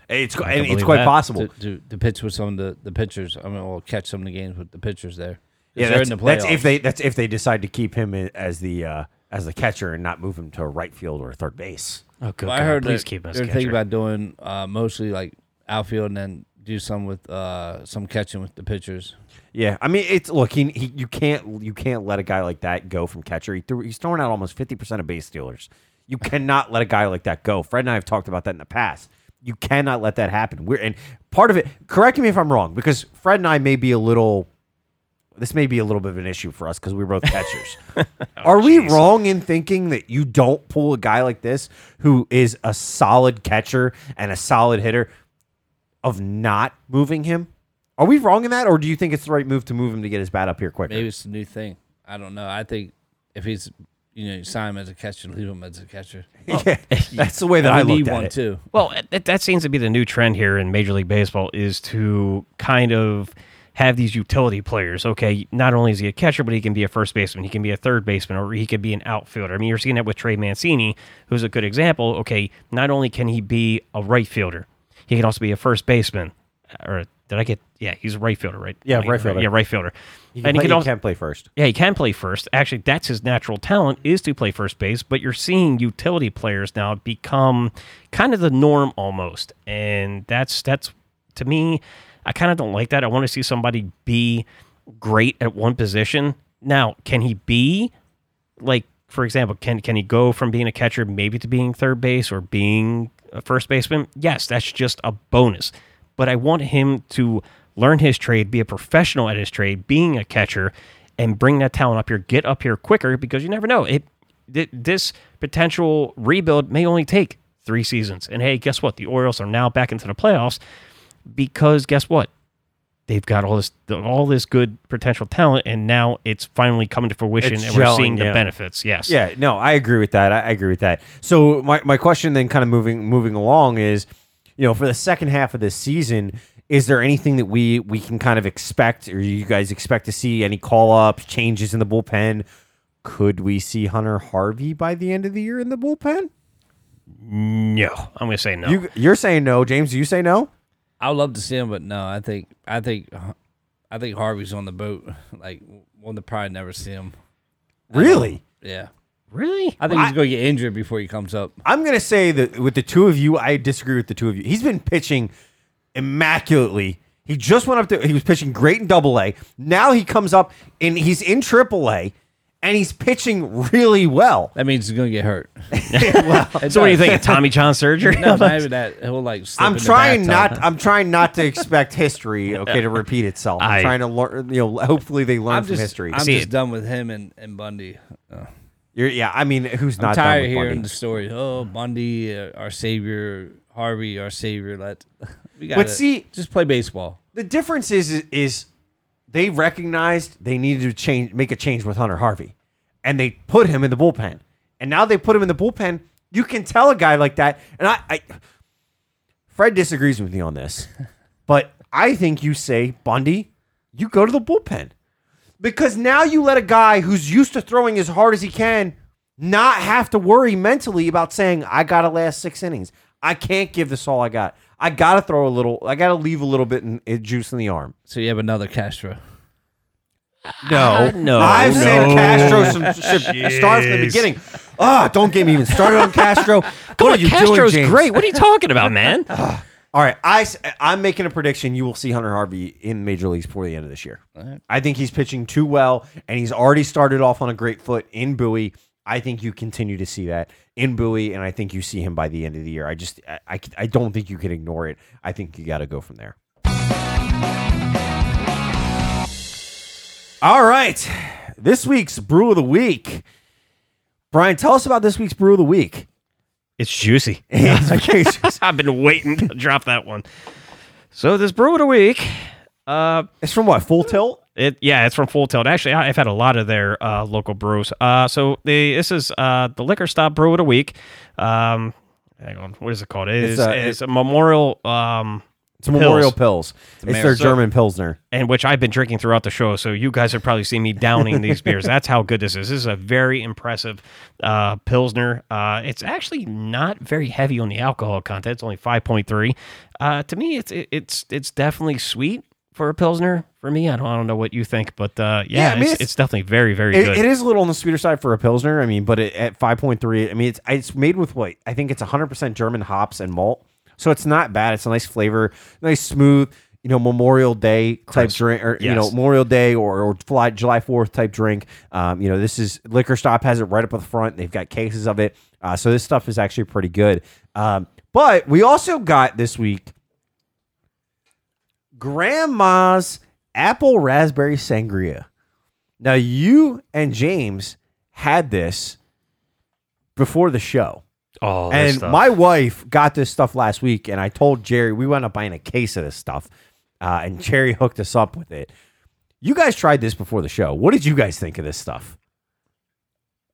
It's, it's quite that. possible. to, to, to pitch with some of the, the pitchers. I mean, we'll catch some of the games with the pitchers there. Yeah, they're that's, in the that's if they that's if they decide to keep him as the uh, as the catcher and not move him to a right field or third base. Oh, good Well, God. I heard Please that keep us they're thinking about doing uh, mostly like outfield and then do some with uh, some catching with the pitchers. Yeah, I mean it's look he, he you can't you can't let a guy like that go from catcher. He threw, he's throwing out almost fifty percent of base stealers. You cannot let a guy like that go. Fred and I have talked about that in the past. You cannot let that happen. We're and part of it. Correct me if I'm wrong, because Fred and I may be a little. This may be a little bit of an issue for us because we're both catchers. Oh, Are we wrong in thinking that you don't pull a guy like this who is a solid catcher and a solid hitter of not moving him? Are we wrong in that, or do you think it's the right move to move him to get his bat up here quicker? Maybe it's the new thing. I don't know. I think if he's you know you sign him as a catcher, leave him as a catcher. yeah, that's the way that I we looked need at one it. too. Well, that, that seems to be the new trend here in Major League Baseball is to kind of have these utility players. Okay, not only is he a catcher, but he can be a first baseman, he can be a third baseman, or he could be an outfielder. I mean, you're seeing that with Trey Mancini, who's a good example. Okay, not only can he be a right fielder, he can also be a first baseman. Or did I get? Yeah, he's a right fielder, right? Yeah, right fielder. Yeah, right fielder. He and play, he can he also can play first. yeah, he can play first. Actually, that's his natural talent is to play first base, but you're seeing utility players now become kind of the norm almost. And that's that's to me, I kind of don't like that. I want to see somebody be great at one position. Now, can he be like for example, can can he go from being a catcher maybe to being third base or being a first baseman? Yes, that's just a bonus. But I want him to learn his trade, be a professional at his trade, being a catcher, and bring that talent up here, get up here quicker because you never know. It this potential rebuild may only take three seasons. And hey, guess what? The Orioles are now back into the playoffs because guess what? They've got all this all this good potential talent, and now it's finally coming to fruition, It's and we're gelling, seeing the yeah. benefits. Yes. Yeah, no, I agree with that. I, I agree with that. So my, my question then kind of moving moving along is, you know, for the second half of this season, is there anything that we we can kind of expect or you guys expect to see any call ups, changes in the bullpen? Could we see Hunter Harvey by the end of the year in the bullpen? No, I'm going to say no. You you're saying no, James, you say no? I would love to see him, but no, I think I think I think Harvey's on the boat. Like we'll probably never see him. Really? Yeah, really? I think I- he's going to get injured before he comes up. I'm gonna say that with the two of you, I disagree with the two of you. He's been pitching immaculately. He just went up to he was pitching great in double A. Now he comes up and he's in triple A and he's pitching really well. That means he's gonna get hurt. So what do you think? Of Tommy John surgery? no, not even that. He'll like. I'm in trying not. I'm trying not to expect history, okay, to repeat itself. I'm I- trying to learn. You know, hopefully they learn I'm from just, history. I'm See, just done with him and, and Bundy. Uh, You're, yeah, I mean, who's I'm not done tired with of hearing Bundy? the story. Oh, Bundy, uh, our savior. Harvey, our savior. Let we got. But see- just play baseball. The difference is is they recognized they needed to change, make a change with Hunter Harvey, and they put him in the bullpen. And now they put him in the bullpen. You can tell a guy like that. And I, I Fred disagrees with me on this, but I think you say Bundy, you go to the bullpen because now you let a guy who's used to throwing as hard as he can not have to worry mentally about saying I got to last six innings. I can't give this all I got. I got to throw a little. I got to leave a little bit in, in juice in the arm. So you have another Castro. No, no, I've said no. Castro should, should start from the beginning. Ah, don't get me even started on Castro. Go what are you Castro's doing, James? great. What are you talking about, man? All right, I I'm making a prediction. You will see Hunter Harvey in major leagues before the end of this year. I think he's pitching too well, and he's already started off on a great foot in Bowie. I think you continue to see that in Bowie, and I think you see him by the end of the year. I just, I, I, I don't think you can ignore it. I think you got to go from there. All right, this week's brew of the week. Brian, tell us about this week's brew of the week. It's juicy. it's I've been waiting to drop that one. So this brew of the week, uh, it's from what? Full Tilt. It yeah, it's from Full Tilt. Actually, I've had a lot of their uh, local brews. Uh, so the this is uh, the liquor stop brew of the week. Um, hang on, what is it called? It It's, is uh, it's a memorial. Um, It's a Memorial Pills. Pills. It's, their So- German Pilsner. and which I've been drinking throughout the show. So you guys have probably seen me downing these beers. That's how good this is. This is a very impressive uh, pilsner. Uh, it's actually not very heavy on the alcohol content. It's only five point three. Uh, to me, it's it, it's it's definitely sweet for a pilsner. For me, I don't I don't know what you think, but uh, yeah, Yeah, I mean, it's, it's- it's definitely very very It, good. it is a little on the sweeter side for a Pilsner. I mean, but it, at 5.3, I mean, it's it's made with what? I think it's 100% German hops and malt. So it's not bad. It's a nice flavor, nice smooth, you know, Memorial Day type drink, or, you know, Memorial Day or, or July, July 4th type drink. Um, you know, this is Liquor Stop has it right up at the front. They've got cases of it. Uh, so this stuff is actually pretty good. Um, but we also got this week Grandma's apple raspberry sangria. Now you and James had this before the show. oh, and stuff. my wife got this stuff last week, and I told Jerry we wound up buying a case of this stuff, uh, and Jerry hooked us up with it. You guys tried this before the show. What did you guys think of this stuff?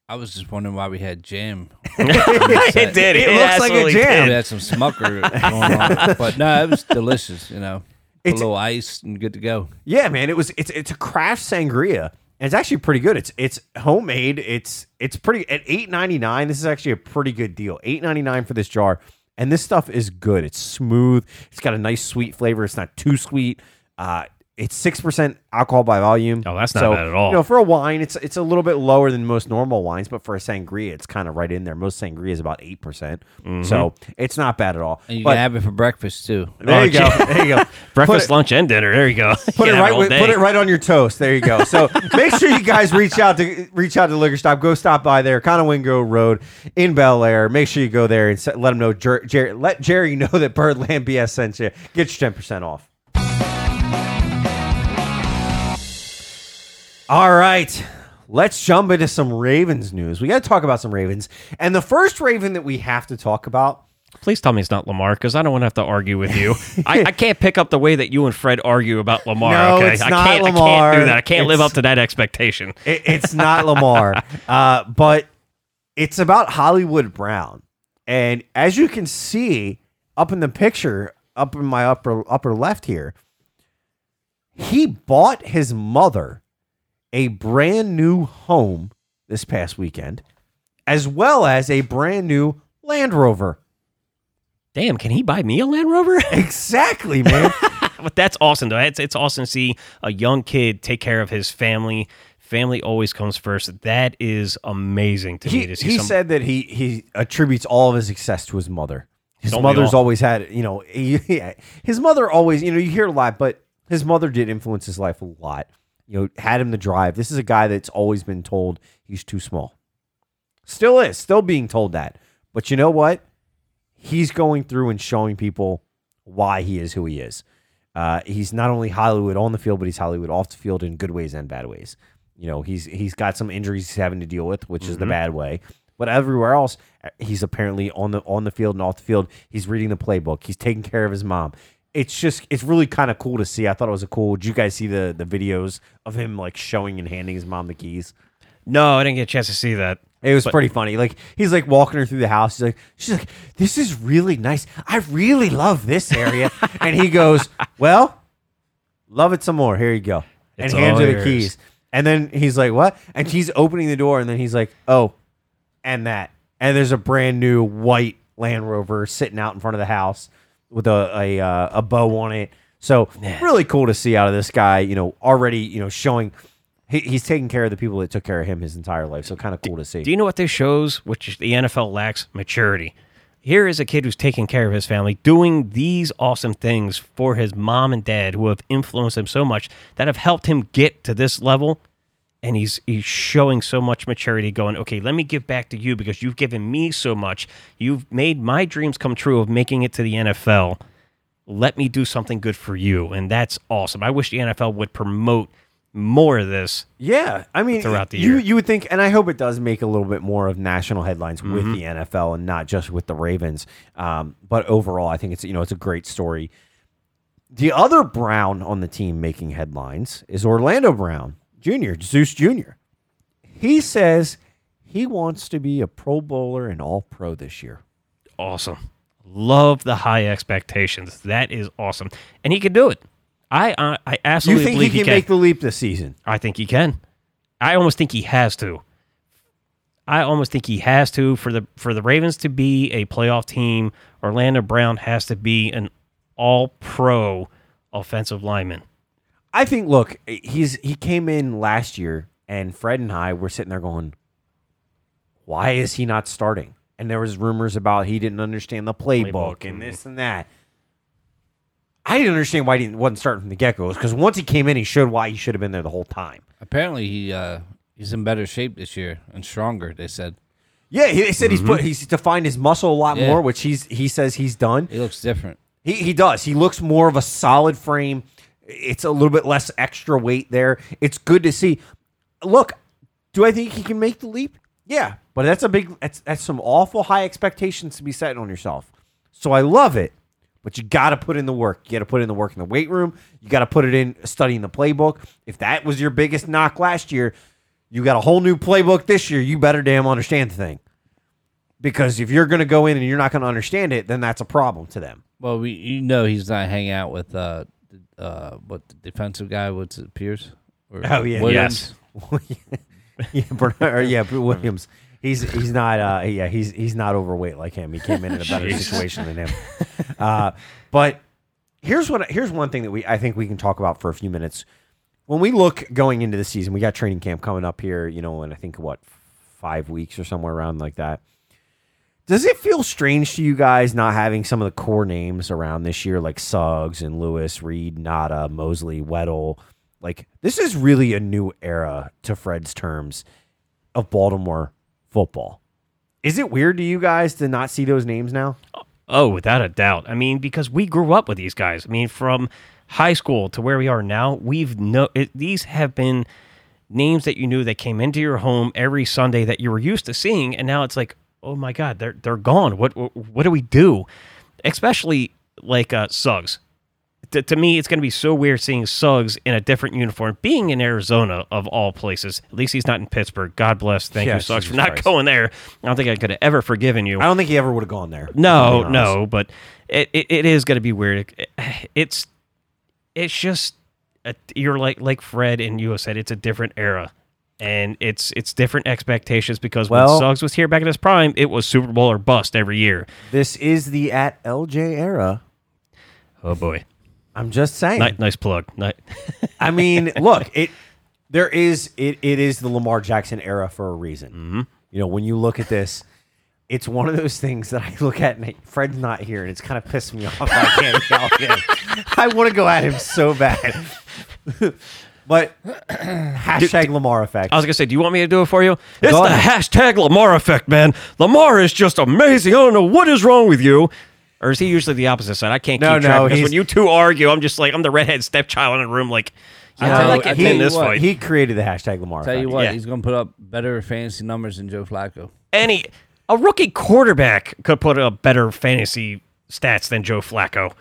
I was just wondering why we had jam. it did. It It, looks like a absolutely jam. we had some smucker going on, but no, it was delicious. You know, Put It's- a little ice and good to go. Yeah, man, it was it's it's a craft sangria. And it's actually pretty good. It's it's homemade. It's it's pretty at eight ninety nine. This is actually a pretty good deal. Eight ninety nine for this jar, and this stuff is good. It's smooth. It's got a nice sweet flavor. It's not too sweet. Uh, it's six percent alcohol by volume. Oh, that's not So, bad at all. You know, for a wine, it's it's a little bit lower than most normal wines, but for a sangria, it's kind of right in there. Most sangria is about eight percent, Mm-hmm. so it's not bad at all. And you But can have it for breakfast too. there Oh, you go. There you go. Breakfast, it- lunch, and dinner. There you go. put You it right all with, put it right on your toast. There you go. So make sure you guys reach out to reach out to the liquor stop. Go stop by there, Conowingo Road in Bel Air. Make sure you go there and set, let them know. Jer- Jerry, let Jerry know that Birdland BS sent you. Get your ten percent off. All right. Let's jump into some Ravens news. We got to talk about some Ravens. And the first Raven that we have to talk about Please tell me it's not Lamar because I don't want to have to argue with you. I, I can't pick up the way that you and Fred argue about Lamar. No, okay, it's I not can't. I Lamar. can't do that. I can't live up to that expectation. It, it's not Lamar, uh, but it's about Hollywood Brown. And as you can see up in the picture, up in my upper upper left here, he bought his mother a brand new home this past weekend, as well as a brand new Land Rover. Damn, can he buy me a Land Rover? Exactly, man. but that's awesome, though. It's, it's awesome to see a young kid take care of his family. Family always comes first. That is amazing to he me to see he some- said that he he attributes all of his success to his mother. His Don't mother's always had, you know, he, yeah, his mother always, you know, you hear a lot, but his mother did influence his life a lot. You know, had him to drive. This is a guy that's always been told he's too small. Still is, still being told that. But you know what? He's going through and showing people why he is who he is. Uh, he's not only Hollywood on the field, but he's Hollywood off the field in good ways and bad ways. You know, he's he's got some injuries he's having to deal with, which is the bad way. But everywhere else, he's apparently on the on the field and off the field. He's reading the playbook. He's taking care of his mom. It's just it's really kind of cool to see. I thought it was a cool. Did you guys see the the videos of him like showing and handing his mom the keys? No, I didn't get a chance to see that. It was pretty funny. Like he's like walking her through the house. He's like, she's like, this is really nice. I really love this area. and he goes, well, love it some more. Here you go, and It's hands her the yours. keys. And then he's like, what? And she's opening the door, and then he's like, oh, and that. And there's a brand new white Land Rover sitting out in front of the house with a a, uh, a bow on it. So really cool to see out of this guy. You know, already you know showing. He, he's taking care of the people that took care of him his entire life. So kind of cool to see. Do you know what this shows? Which the NFL lacks maturity. Here is a kid who's taking care of his family, doing these awesome things for his mom and dad, who have influenced him so much that have helped him get to this level. And he's he's showing so much maturity, going, okay, let me give back to you because you've given me so much. You've made my dreams come true of making it to the NFL. Let me do something good for you, and that's awesome. I wish the NFL would promote more of this. Yeah, I mean, Throughout the you year. you would think, and I hope it does make a little bit more of national headlines with Mm-hmm. the NFL and not just with the Ravens. Um, but overall, I think it's you know it's a great story. The other Brown on the team making headlines is Orlando Brown Jr., Zeus Jr. He says he wants to be a Pro Bowler and All Pro this year. awesome. Love the high expectations. That is awesome, and he can do it. I I, I you absolutely think he believe can, make the leap this season? I think he can. I almost think he has to. I almost think he has to for the for the Ravens to be a playoff team. Orlando Brown has to be an All Pro offensive lineman. I think. Look, he's he came in last year, and Fred and I were sitting there going, "Why is he not starting?" And there was rumors about he didn't understand the playbook, Playbook, and this and that. I didn't understand why he didn't, wasn't starting from the get go. Because once he came in, he showed why he should have been there the whole time. Apparently, he uh, he's in better shape this year and stronger. They said Yeah, he they said he's put he's defined his muscle a lot Yeah. more, which he's he says he's done. he looks different. He he does. He looks more of a solid frame. It's a little bit less extra weight there. It's good to see. Look, do I think he can make the leap? Yeah, but that's a big that's that's some awful high expectations to be setting on yourself. So I love it, but you got to put in the work. You got to put in the work in the weight room. You got to put it in studying the playbook. If that was your biggest knock last year, you got a whole new playbook this year. You better damn understand the thing. Because if you're going to go in and you're not going to understand it, then that's a problem to them. Well, we you know he's not hanging out with uh uh what the defensive guy? What's it, Pierce? Or Oh, yeah. Williams? yeah, Bernard, or yeah, Williams. He's he's not uh yeah he's he's not overweight like him. He came in in a better situation than him. Uh, but here's what here's one thing that we I think we can talk about for a few minutes. When we look going into the season, we got training camp coming up here. You know, in I think what five weeks or somewhere around like that. Does it feel strange to you guys not having some of the core names around this year, like Suggs and Lewis, Reed, Ngata, Mosley, Weddle? Like this is really a new era to Fred's terms of Baltimore football. Is it weird to you guys to not see those names now? Oh, without a doubt. I mean, because we grew up with these guys. I mean, from high school to where we are now, we've no. It, these have been names that you knew that came into your home every Sunday that you were used to seeing, and now it's like, oh my God, they're they're gone. What what, what do we do? Especially like uh, Suggs. To, to me, it's going to be so weird seeing Suggs in a different uniform, being in Arizona of all places. At least he's not in Pittsburgh. God bless. Thank Yeah, you, Suggs, Jesus for not Christ. going there. I don't think I could have ever forgiven you. I don't think he ever would have gone there. No, if I'm being honest. no, but it, it, it is going to be weird. It's it's just a, you're like like Fred and you said it's a different era, and it's it's different expectations because Well- when Suggs was here back in his prime, it was Super Bowl or bust every year. This is the at LJ era. Oh boy, I'm just saying. nice, nice plug. Ni- I mean, look, it there is it it is the Lamar Jackson era for a reason. Mm-hmm. You know, when you look at this, it's one of those things that I look at and Fred's not here, and it's kind of pissing me off. I can't yell at him. I want to go at him so bad. But hashtag Lamar effect. I was gonna say, do you want me to do it for you? It's Go the ahead. hashtag Lamar effect, man. Lamar is just amazing. I don't know what is wrong with you. Or is he usually the opposite side? I can't No, keep track no, because when you two argue, I'm just like I'm the redhead stepchild in the room. Like, I yeah, I you- I can't tell win you this what, fight. he created the hashtag Lamar Tell you what, Yeah. he's going to put up better fantasy numbers than Joe Flacco. Any a rookie quarterback could put up better fantasy stats than Joe Flacco.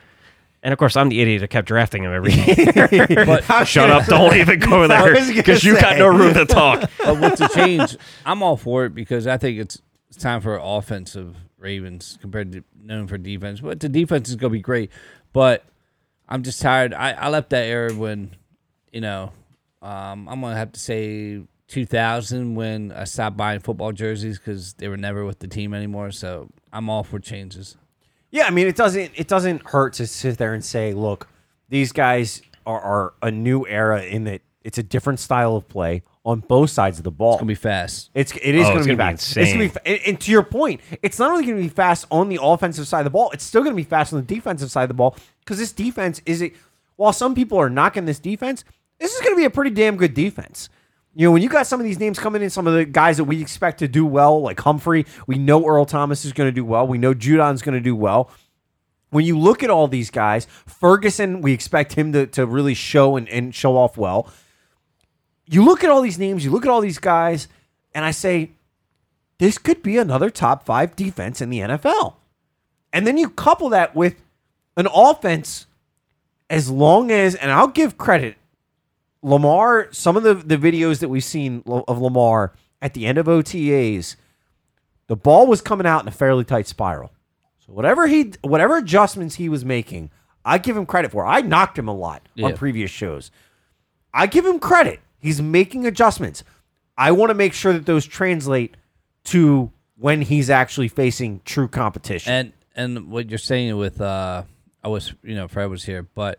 And of course, I'm the idiot that kept drafting him every year. But Shut up! Don't even go there because you got no room to talk. but with the change, I'm all for it because I think it's it's time for offensive Ravens compared to known for defense. But the defense is going to be great. But I'm just tired. I, I left that era when, you know, um, I'm going to have to say 2000 when I stopped buying football jerseys because they were never with the team anymore. So I'm all for changes. Yeah, I mean, it doesn't it doesn't hurt to sit there and say, look, these guys are, are a new era in that it's a different style of play on both sides of the ball. It's going to be fast. It's it is Oh, going it's to be gonna be fast. It's going to be, fa- and, and to your point, it's not only going to be fast on the offensive side of the ball. It's still going to be fast on the defensive side of the ball because this defense is a. While some people are knocking this defense, this is going to be a pretty damn good defense. You know, when you got some of these names coming in, some of the guys that we expect to do well, like Humphrey, we know Earl Thomas is going to do well. We know Judon's going to do well when you look at all these guys, Ferguson, we expect him to, to really show and, and show off well. You look at all these names, you look at all these guys, and I say, this could be another top five defense in the NFL. And then you couple that with an offense as long as, and I'll give credit, Lamar, some of the, the videos that we've seen of Lamar at the end of OTAs, the ball was coming out in a fairly tight spiral. So whatever he, whatever adjustments he was making, I give him credit for. I knocked him a lot on previous shows. I give him credit. He's making adjustments. I want to make sure that those translate to when he's actually facing true competition. And and what you're saying with uh I was you know Fred was here, but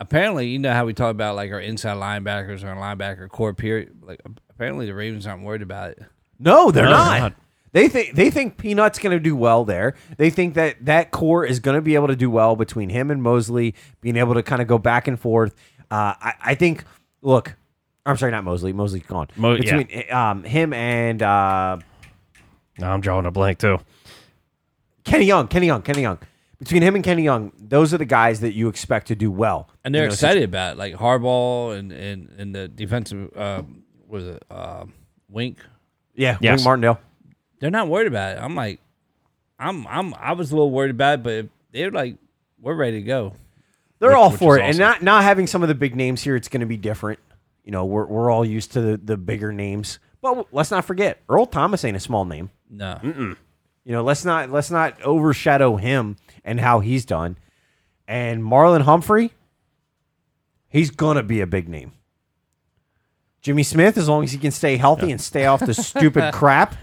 apparently you know how we talk about like our inside linebackers or our linebacker core period. Like apparently the Ravens aren't worried about it. No, they're No, not. they're not. They think they think Peanut's going to do well there. They think that that core is going to be able to do well between him and Mosley, being able to kind of go back and forth. Uh, I, I think. Look, I'm sorry, not Mosley. Mosley's gone. Mo- between um, him and uh, No, I'm drawing a blank too. Kenny Young, Kenny Young, Kenny Young. Between him and Kenny Young, those are the guys that you expect to do well. And they're You know, excited about it. Like Harbaugh and and, and the defensive uh was it uh Wink. Yeah, Yes. Wink Martindale. They're not worried about it. I'm like I'm I'm I was a little worried about it, but they're like we're ready to go. They're Which- all for is it, and not not having some of the big names here, it's going to be different. You know, we're we're all used to the, the bigger names, but let's not forget Earl Thomas ain't a small name. No. You know, let's not let's not overshadow him and how he's done. And Marlon Humphrey, he's gonna be a big name. Jimmy Smith, as long as he can stay healthy and stay off the stupid crap,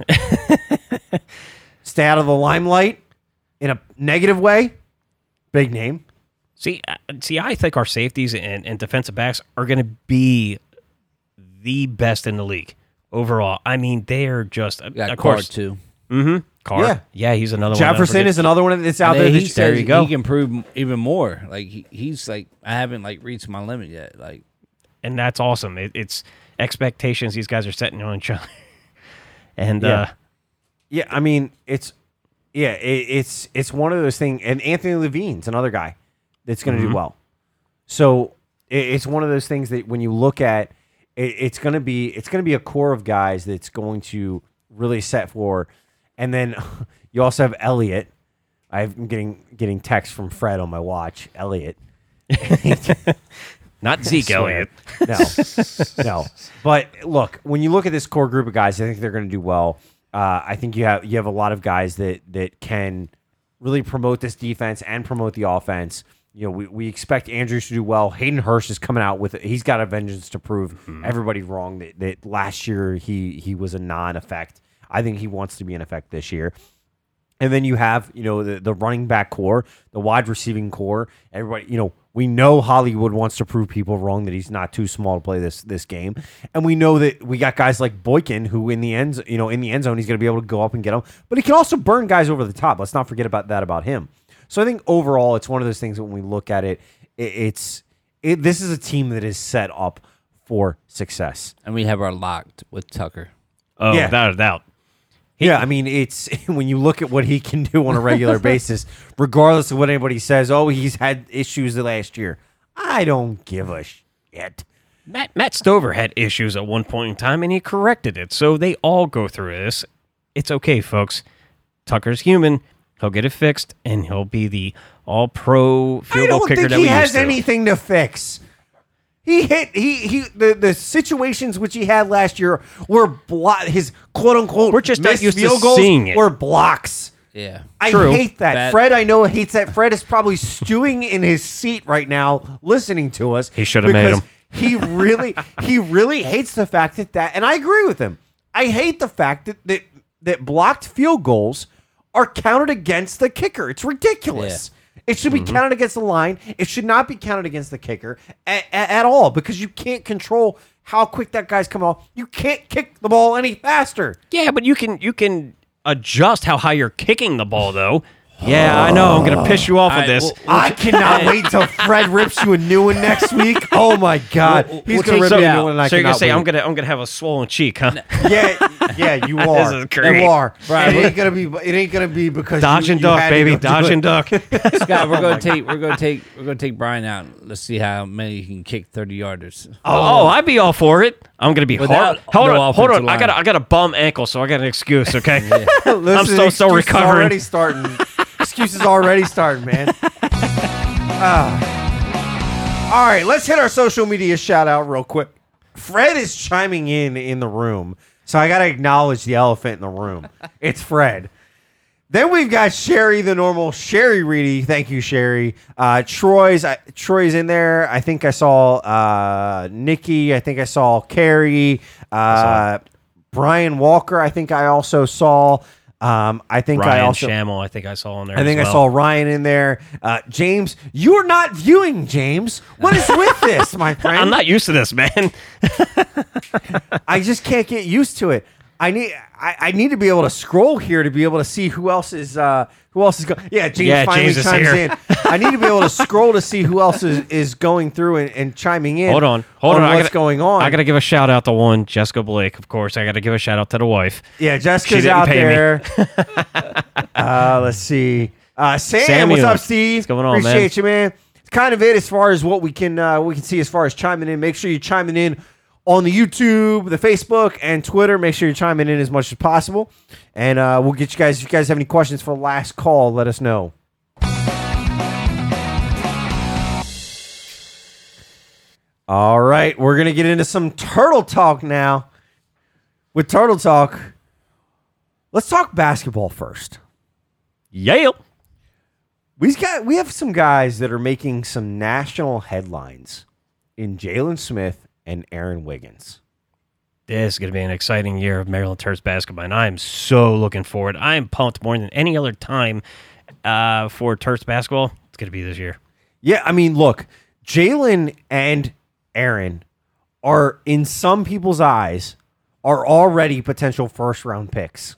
stay out of the limelight in a negative way, big name. See, uh, see, I think our safeties and, and defensive backs are going to be the best in the league overall. I mean, they're just We got of course. too. Mm-hmm. Carr. Yeah. Yeah, he's another one. Jefferson is another one that's out there. he that- says there you go. He can prove even more. Like he, he's like I haven't like reached my limit yet. Like and that's awesome. It, it's expectations these guys are setting on each other. And Yeah. uh, Yeah, I mean it's yeah, it, it's it's one of those things. And Anthony Levine's another guy that's going to do well. So it, it's one of those things that when you look at it, it's going to be it's going to be a core of guys that's going to really set for. And then you also have Elliot. I'm getting getting text from Fred on my watch. Elliot. not Zeke swear. Elliott. No, no. But look, when you look at this core group of guys, I think they're going to do well. Uh, I think you have you have a lot of guys that that can really promote this defense and promote the offense. You know, we, we expect Andrews to do well. Hayden Hurst is coming out with he's got a vengeance to prove everybody wrong that, that last year he he was a non-effect. I think he wants to be in effect this year. And then you have, you know, the, the running back core, the wide receiving core. Everybody, you know, we know Hollywood wants to prove people wrong that he's not too small to play this this game, and we know that we got guys like Boykin who in the end, you know, in the end zone, he's going to be able to go up and get them, but he can also burn guys over the top. Let's not forget about that about him. So I think overall, it's one of those things when we look at it, it it's it, this is a team that is set up for success. And we have our locked with Tucker. Oh, Yeah. without a doubt. Yeah, I mean, it's when you look at what he can do on a regular basis, regardless of what anybody says. Oh, he's had issues the last year. I don't give a shit. Matt Matt Stover had issues at one point in time, and he corrected it. So they all go through this. It's okay, folks. Tucker's human. He'll get it fixed, and he'll be the all pro field goal kicker. I don't think that he has anything to fix. He hit he he the, the situations which he had last year were blo- his quote unquote We're just not missed used to field goals seeing it. were blocks. Yeah. I True. hate that. That- Fred, I know hates that. Fred is probably stewing in his seat right now, listening to us. He should have made because him. He really, he really hates the fact that that, and I agree with him. I hate the fact that that, that blocked field goals are counted against the kicker. It's ridiculous. It should be Mm-hmm. counted against the line. It should not be counted against the kicker at, at all because you can't control how quick that guy's coming off. You can't kick the ball any faster. Yeah, but you can you can adjust how high you're kicking the ball, though. Yeah, I know. I'm gonna oh. piss you off with All right, this. well, I cannot wait till Fred rips you a new one next week. Oh my god, We'll- he's we'll gonna take rip so- you a new one. And I so you're gonna cannot say wait. I'm gonna I'm gonna have a swollen cheek, huh? Yeah, yeah, you are. is great. You are. Right. It ain't gonna be. It ain't gonna be because Dodge you, and you duck, had to baby. go do Dodge it. and duck. Scott, we're oh gonna take we're gonna take we're gonna take Brian out. Let's see how many he can kick thirty yarders. Oh, oh I'd be all for it. I'm gonna be Without hard. Hold no on, hold offensive on. I got a, line. I got a bum ankle, so I got an excuse. Okay. Listen, I'm still still excuses recovering. Already starting. Excuses already starting, man. Ah. All right, let's hit our social media shout out real quick. Fred is chiming in in the room, so I got to acknowledge the elephant in the room. It's Fred. Then we've got Sherry, the normal Sherry Reedy. Thank you, Sherry. Uh, Troy's I, Troy's in there. I think I saw uh, Nikki. I think I saw Carrie. Uh, Brian Walker. I think I also saw. Um, I think I also. Shamel, I think I saw on there. I think as I saw Ryan in there. Uh, James, you're not viewing, James. What is with this, my friend? I'm not used to this, man. I just can't get used to it. I need I, I need to be able to scroll here to be able to see who else is uh who else is going. Yeah, James Yeah, finally James chimes in. I need to be able to scroll to see who else is, is going through and, and chiming in. Hold on, hold on. I what's gotta- going on? I got to give a shout out to one Jessica Blake, of course. I got to give a shout out to the wife. yeah, Jessica's out there. uh, let's see. Uh, Sam, Samuel, what's up, Steve? what's going on, man? Appreciate you, man. It's kind of it as far as what we can uh, we can see as far as chiming in. Make sure you're chiming in on the YouTube, the Facebook, and Twitter. Make sure you're chiming in as much as possible, and uh, we'll get you guys. If you guys have any questions for last call, let us know. All right, we're gonna get into some turtle talk now. With turtle talk, let's talk basketball first. Yale. We've got we have some guys that are making some national headlines in Jalen Smith and Aaron Wiggins. This is going to be an exciting year of Maryland Terps basketball, and I am so looking forward. I am pumped more than any other time uh, for Terps basketball. It's going to be this year. Yeah, I mean, look, Jalen and Aaron are in some people's eyes are already potential first round picks.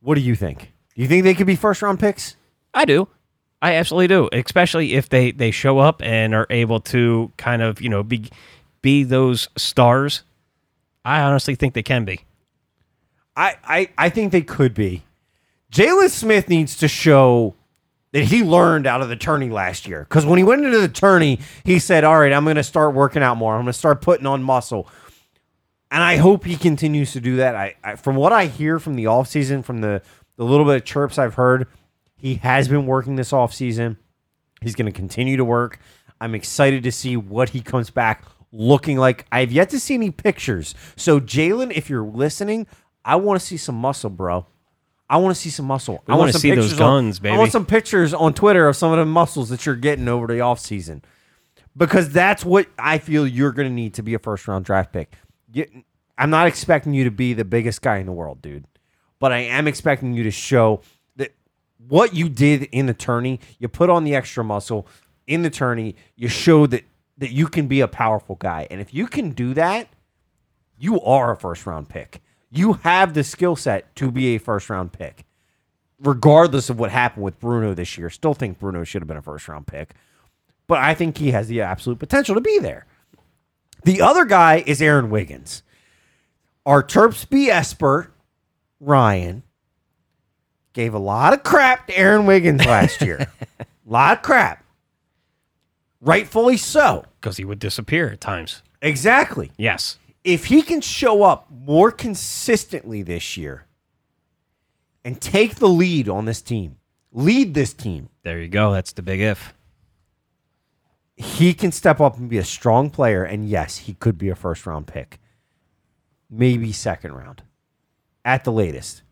What do you think? Do you think they could be first round picks? I do. I absolutely do, especially if they they show up and are able to kind of you know be be those stars. I honestly think they can be. I, I, I think they could be. Jalen Smith needs to show that he learned out of the tourney last year. Because when he went into the tourney, he said, All right, I'm going to start working out more. I'm going to start putting on muscle. And I hope he continues to do that. I, I from what I hear from the offseason, from the, the little bit of chirps I've heard, he has been working this offseason. He's going to continue to work. I'm excited to see what he comes back looking like. I've yet to see any pictures. So, Jalen, if you're listening, I want to see some muscle, bro. I want to see some muscle. We I wanna some see those pictures on- guns, I want some pictures on Twitter of some of the muscles that you're getting over the offseason. Because that's what I feel you're going to need to be a first round draft pick. I'm not expecting you to be the biggest guy in the world, dude. But I am expecting you to show what you did in the tourney, you put on the extra muscle in the tourney, you showed that that you can be a powerful guy. And if you can do that, you are a first round pick. You have the skill set to be a first round pick. Regardless of what happened with Bruno this year, still think Bruno should have been a first round pick. But I think he has the absolute potential to be there. The other guy is Aaron Wiggins. Our Terps B expert, Ryan, gave a lot of crap to Aaron Wiggins last year. a lot of crap. Rightfully so. Because he would disappear at times. Exactly. Yes. If he can show up more consistently this year and take the lead on this team, lead this team, There you go. That's the big if. he can step up and be a strong player. And yes, he could be a first round pick, maybe second round at the latest.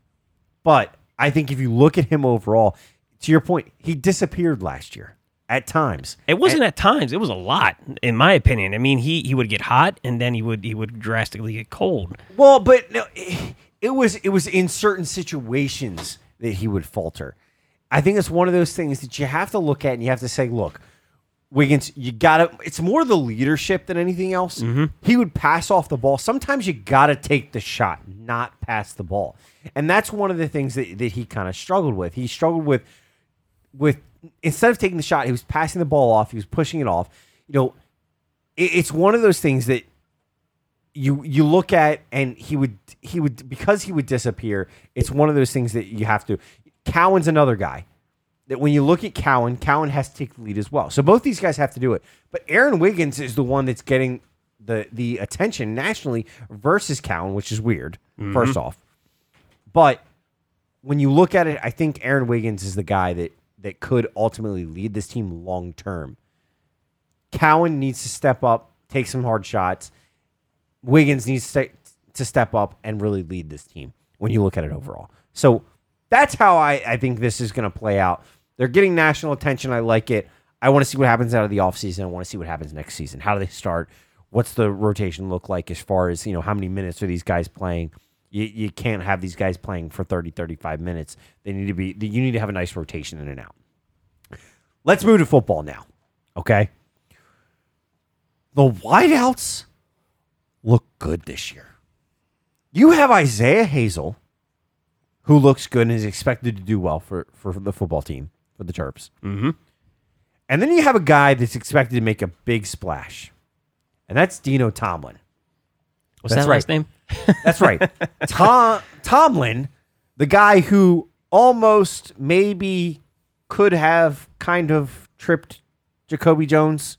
But I think if you look at him overall, to your point, he disappeared last year at times. It wasn't at times. It was a lot, in my opinion. I mean, he he would get hot and then he would he would drastically get cold. Well, but no, it, it was it was in certain situations that he would falter. I think it's one of those things that you have to look at and you have to say, look, Wiggins, you gotta. It's more the leadership than anything else. Mm-hmm. He would pass off the ball. Sometimes you gotta take the shot, not pass the ball, and that's one of the things that, that he kind of struggled with. He struggled with with instead of taking the shot, he was passing the ball off. He was pushing it off. You know, it, it's one of those things that you you look at and he would he would because he would disappear. It's one of those things that you have to. Cowan's another guy that when you look at Cowan, Cowan has to take the lead as well. So both these guys have to do it. But Aaron Wiggins is the one that's getting the the attention nationally versus Cowan, which is weird. Mm-hmm. First off, but when you look at it, I think Aaron Wiggins is the guy that that could ultimately lead this team long term. Cowan needs to step up, take some hard shots. Wiggins needs to, to step up and really lead this team when you look at it overall. So that's how I, I think this is going to play out. They're getting national attention. I like it. I want to see what happens out of the offseason. I want to see what happens next season. How do they start? What's the rotation look like as far as, you know, how many minutes are these guys playing? You, you can't have these guys playing for 30, 35 minutes. They need to be, you need to have a nice rotation in and out. Let's move to football now. Okay. The wideouts look good this year. You have Isaiah Hazel, who looks good and is expected to do well for, for the football team, for the Terps. Mm-hmm. And then you have a guy that's expected to make a big splash, and that's Dino Tomlin. What's That's that last right. name? That's right. Tom Tomlin, the guy who almost maybe could have kind of tripped Jacoby Jones.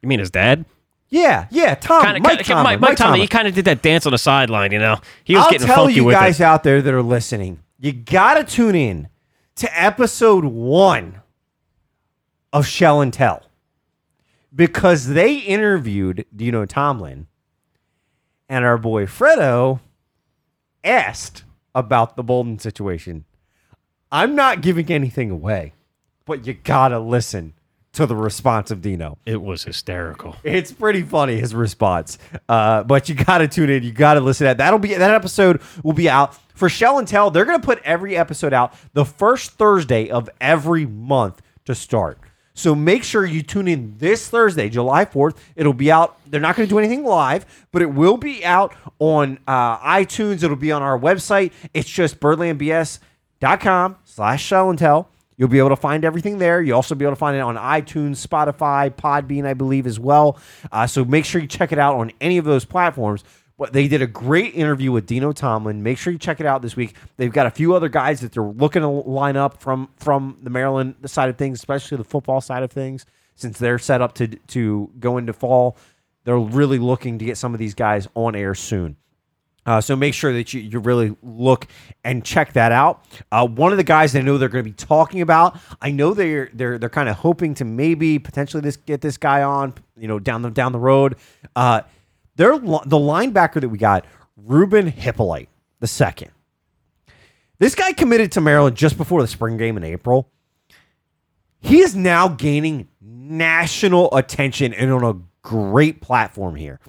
You mean his dad? Yeah, yeah, Tom, Kind of, Mike Tomlin. Mike, Mike Tomlin. He kind of did that dance on the sideline. You know, he was I'll getting tell funky you with guys it. out there that are listening, you got to tune in to episode one of Shell and Tell. Because they interviewed Dino Tomlin and our boy Fredo asked about the Bolden situation. I'm not giving anything away, but you got to listen to the response of Dino. It was hysterical. It's pretty funny his response, uh, but you got to tune in. You got to listen to that. That'll be that episode will be out for Shell and Tell. They're gonna put every episode out the first Thursday of every month to start. So make sure you tune in this Thursday, July fourth. It'll be out. They're not going to do anything live, but it will be out on uh, iTunes. It'll be on our website. It's just birdlandbs.com slash Shell and Tell. You'll be able to find everything there. You'll also be able to find it on iTunes, Spotify, Podbean, I believe, as well. Uh, so make sure you check it out on any of those platforms. But they did a great interview with Dino Tomlin. Make sure you check it out this week. They've got a few other guys that they're looking to line up from from the Maryland side of things, especially the football side of things, since they're set up to to go into fall. They're really looking to get some of these guys on air soon. Uh, so make sure that you, you really look and check that out. Uh, one of the guys that I know they're going to be talking about, I know they're they're they're kind of hoping to maybe potentially this get this guy on, you know, down the down the road. Uh, they're the linebacker that we got, Ruben Hyppolite the second. This guy committed to Maryland just before the spring game in April. He is now gaining national attention and on a great platform here.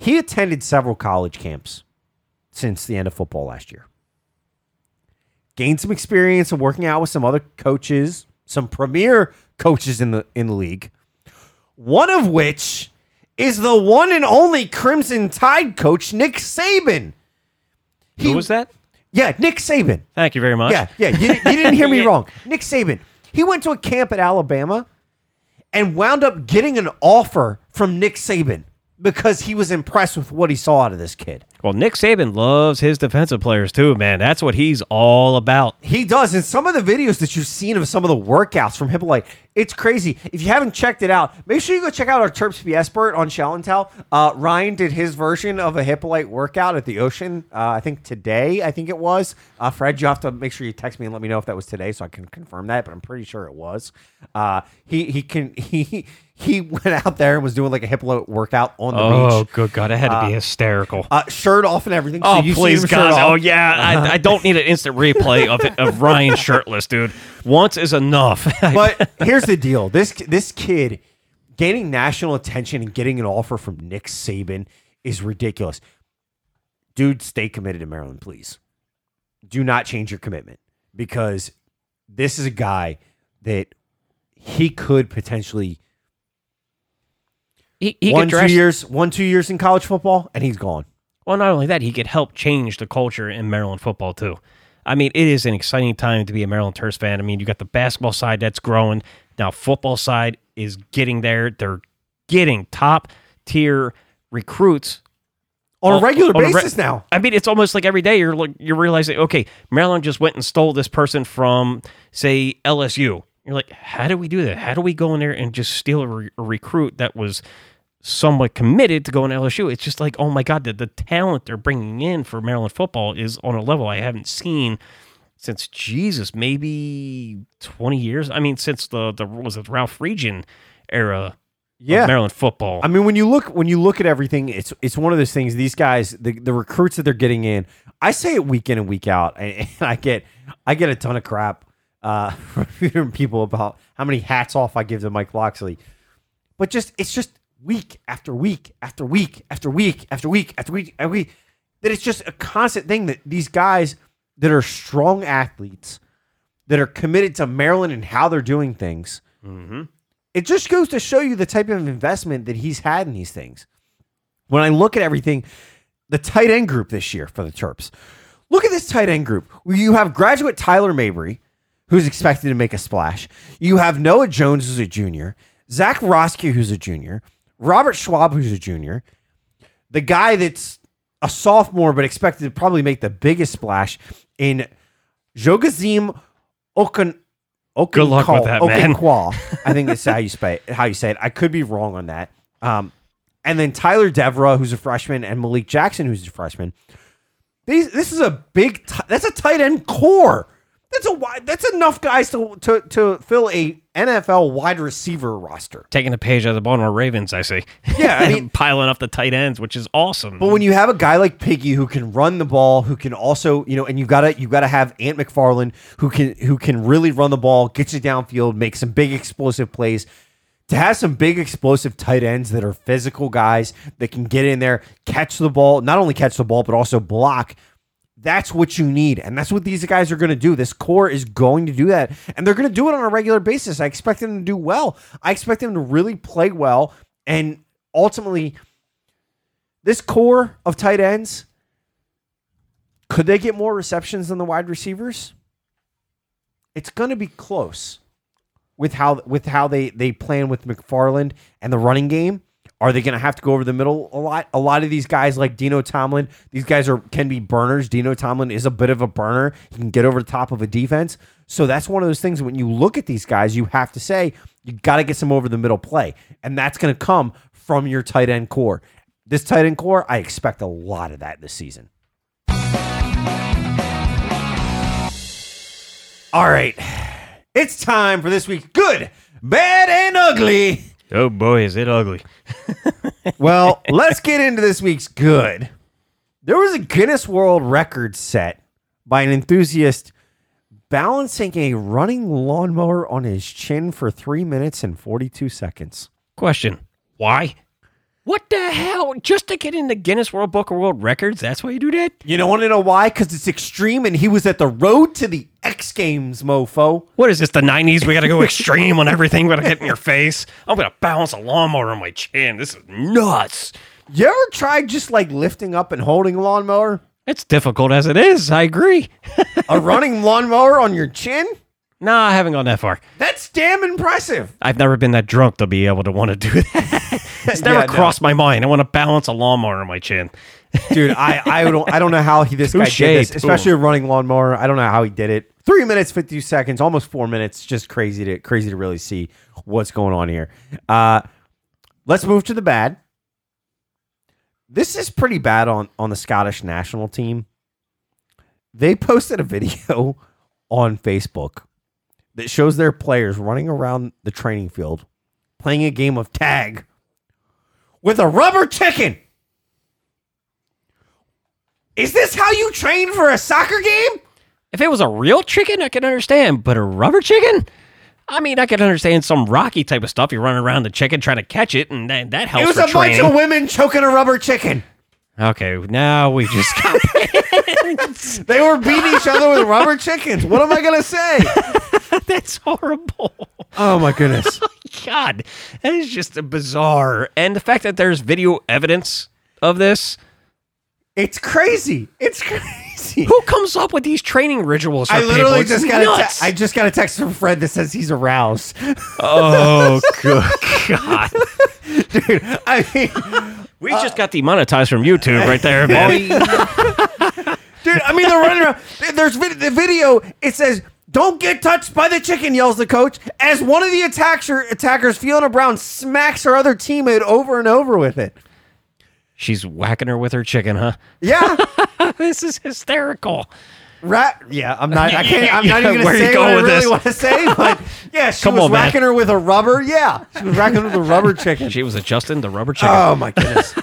He attended several college camps since the end of football last year. Gained some experience of working out with some other coaches, some premier coaches in the in the league. One of which is the one and only Crimson Tide coach Nick Saban. Who was that? Yeah, Nick Saban. Thank you very much. Yeah, yeah. You, you didn't hear me wrong. Nick Saban. He went to a camp at Alabama, and wound up getting an offer from Nick Saban because he was impressed with what he saw out of this kid. Well, Nick Saban loves his defensive players too, man. That's what he's all about. He does. And some of the videos that you've seen of some of the workouts from Hyppolite, it's crazy. If you haven't checked it out, make sure you go check out our Terps Expert on Shell Tell. Uh, Ryan did his version of a Hyppolite workout at the ocean, uh, I think today, I think it was. Uh, Fred, you have to make sure you text me and let me know if that was today so I can confirm that, but I'm pretty sure it was. Uh, he, he can, he, he went out there and was doing like a Hyppolite workout on the Oh, beach. Oh, good God. It had to be hysterical. Uh, shirt off and everything. Oh, so you see please, him shirt God. off. Oh, yeah. I, I don't need an instant replay of it, of Ryan shirtless, dude. Once is enough. but here's the deal: this this kid gaining national attention and getting an offer from Nick Saban is ridiculous. Dude, stay committed to Maryland, please. Do not change your commitment because this is a guy that he could potentially he, he one could two years one two years in college football and he's gone. Well, not only that, he could help change the culture in Maryland football too. I mean, it is an exciting time to be a Maryland Terps fan. I mean, you got the basketball side that's growing. Now, football side is getting there. They're getting top tier recruits On a regular on a re- basis now. I mean, it's almost like every day you're like you're realizing, okay, Maryland just went and stole this person from, say, LSU. You're like, how do we do that? How do we go in there and just steal a, re- a recruit that was somewhat committed to going to LSU? It's just like, oh my god, the, the talent they're bringing in for Maryland football is on a level I haven't seen since Jesus, maybe 20 years. I mean, since the the was it Ralph Friedgen era Yeah. Maryland football. I mean, when you look when you look at everything, it's it's one of those things. These guys, the, the recruits that they're getting in, I say it week in and week out, and, and I get I get a ton of crap uh, from people about how many hats off I give to Mike Locksley, but just it's just week after week after week after week after week after week after week that it's just a constant thing that these guys that are strong athletes that are committed to Maryland and how they're doing things mm-hmm. it just goes to show you the type of investment that he's had in these things. When I look at everything, the tight end group this year for the Terps, look at this tight end group. You have graduate Tyler Mabry, who's expected to make a splash. You have Noah Jones, who's a junior, Zach Roski, who's a junior, Robert Schwab, who's a junior, the guy that's a sophomore but expected to probably make the biggest splash in Jogazim Okan. Good luck with that, man. I think that's how you say how you say it. I could be wrong on that. Um, and then Tyler Devra, who's a freshman, and Malik Jackson, who's a freshman. These this is a big. T- that's a tight end core. That's a wide. That's enough guys to to to fill a NFL wide receiver roster. Taking a page out of the Baltimore Ravens, I see. Yeah, I mean- piling up the tight ends, which is awesome. But when you have a guy like Piggy who can run the ball, who can also, you know, and you gotta you gotta have Ant McFarland who can who can really run the ball, get you downfield, make some big explosive plays. To have some big explosive tight ends that are physical guys that can get in there, catch the ball, not only catch the ball, but also block. That's what you need. And that's what these guys are going to do. This core is going to do that. And they're going to do it on a regular basis. I expect them to do well. I expect them to really play well. And ultimately, this core of tight ends, could they get more receptions than the wide receivers? It's going to be close with how with how they they plan with McFarland and the running game. Are they going to have to go over the middle a lot? A lot of these guys, like Dino Tomlin, these guys are can be burners. Dino Tomlin is a bit of a burner. He can get over the top of a defense. So that's one of those things. When you look at these guys, you have to say you got to get some over the middle play, and that's going to come from your tight end core. This tight end core, I expect a lot of that this season. All right, it's time for this week's good, bad, and ugly. Oh boy, is it ugly. Well, let's get into this week's good. There was a Guinness World Record set by an enthusiast balancing a running lawnmower on his chin for three minutes and 42 seconds. Question: Why? What the hell? Just to get in the Guinness World Book of World Records? That's why you do that? You don't want to know why? Because it's extreme and he was at the road to the X Games, mofo. What is this? The '90s? We got to go extreme on everything. We got to get in your face. I'm gonna balance a lawnmower on my chin. This is nuts. You ever tried just like lifting up and holding a lawnmower? It's difficult as it is. I agree. A running lawnmower on your chin? No, I haven't gone that far. That's damn impressive. I've never been that drunk to be able to want to do that. it's never Yeah, no. crossed my mind. I want to balance a lawnmower on my chin. Dude, I, I don't I don't know how he this guy Touche, did this, especially a running lawnmower. I don't know how he did it. Three minutes, fifty seconds, almost four minutes. Just crazy to crazy to really see what's going on here. Uh, let's move to the bad. This is pretty bad on on the Scottish national team. They posted a video on Facebook that shows their players running around the training field playing a game of tag with a rubber chicken. Is this how you train for a soccer game? If it was a real chicken, I could understand, but a rubber chicken? I mean, I could understand some Rocky type of stuff. You're running around the chicken trying to catch it, and that, that helps It was a bunch of women choking a rubber chicken. okay, now we just got They were beating each other with rubber chickens. What am I gonna say? that's horrible. Oh my goodness. Oh, God, that is just a bizarre. And the fact that there's video evidence of this. It's crazy. It's crazy. Who comes up with these training rituals? For I literally people? Just got a te- I just got a text from Fred that says he's aroused. oh, good God. Dude, I mean, We just got demonetized from YouTube right there, man. dude, I mean they're running around. There's vid- the video. It says, "Don't get touched by the chicken," yells the coach as one of the attacker attackers, Fiona Brown, smacks her other teammate over and over with it. She's whacking her with her chicken, huh? Yeah. This is hysterical. Rat, yeah, I'm not. I can't. I'm not Yeah, even gonna you say going what I really this? want to say, but yeah, she Come was on, man. whacking her with a rubber. Yeah, she was whacking her with a rubber chicken. She was adjusting the rubber chicken. Oh my goodness!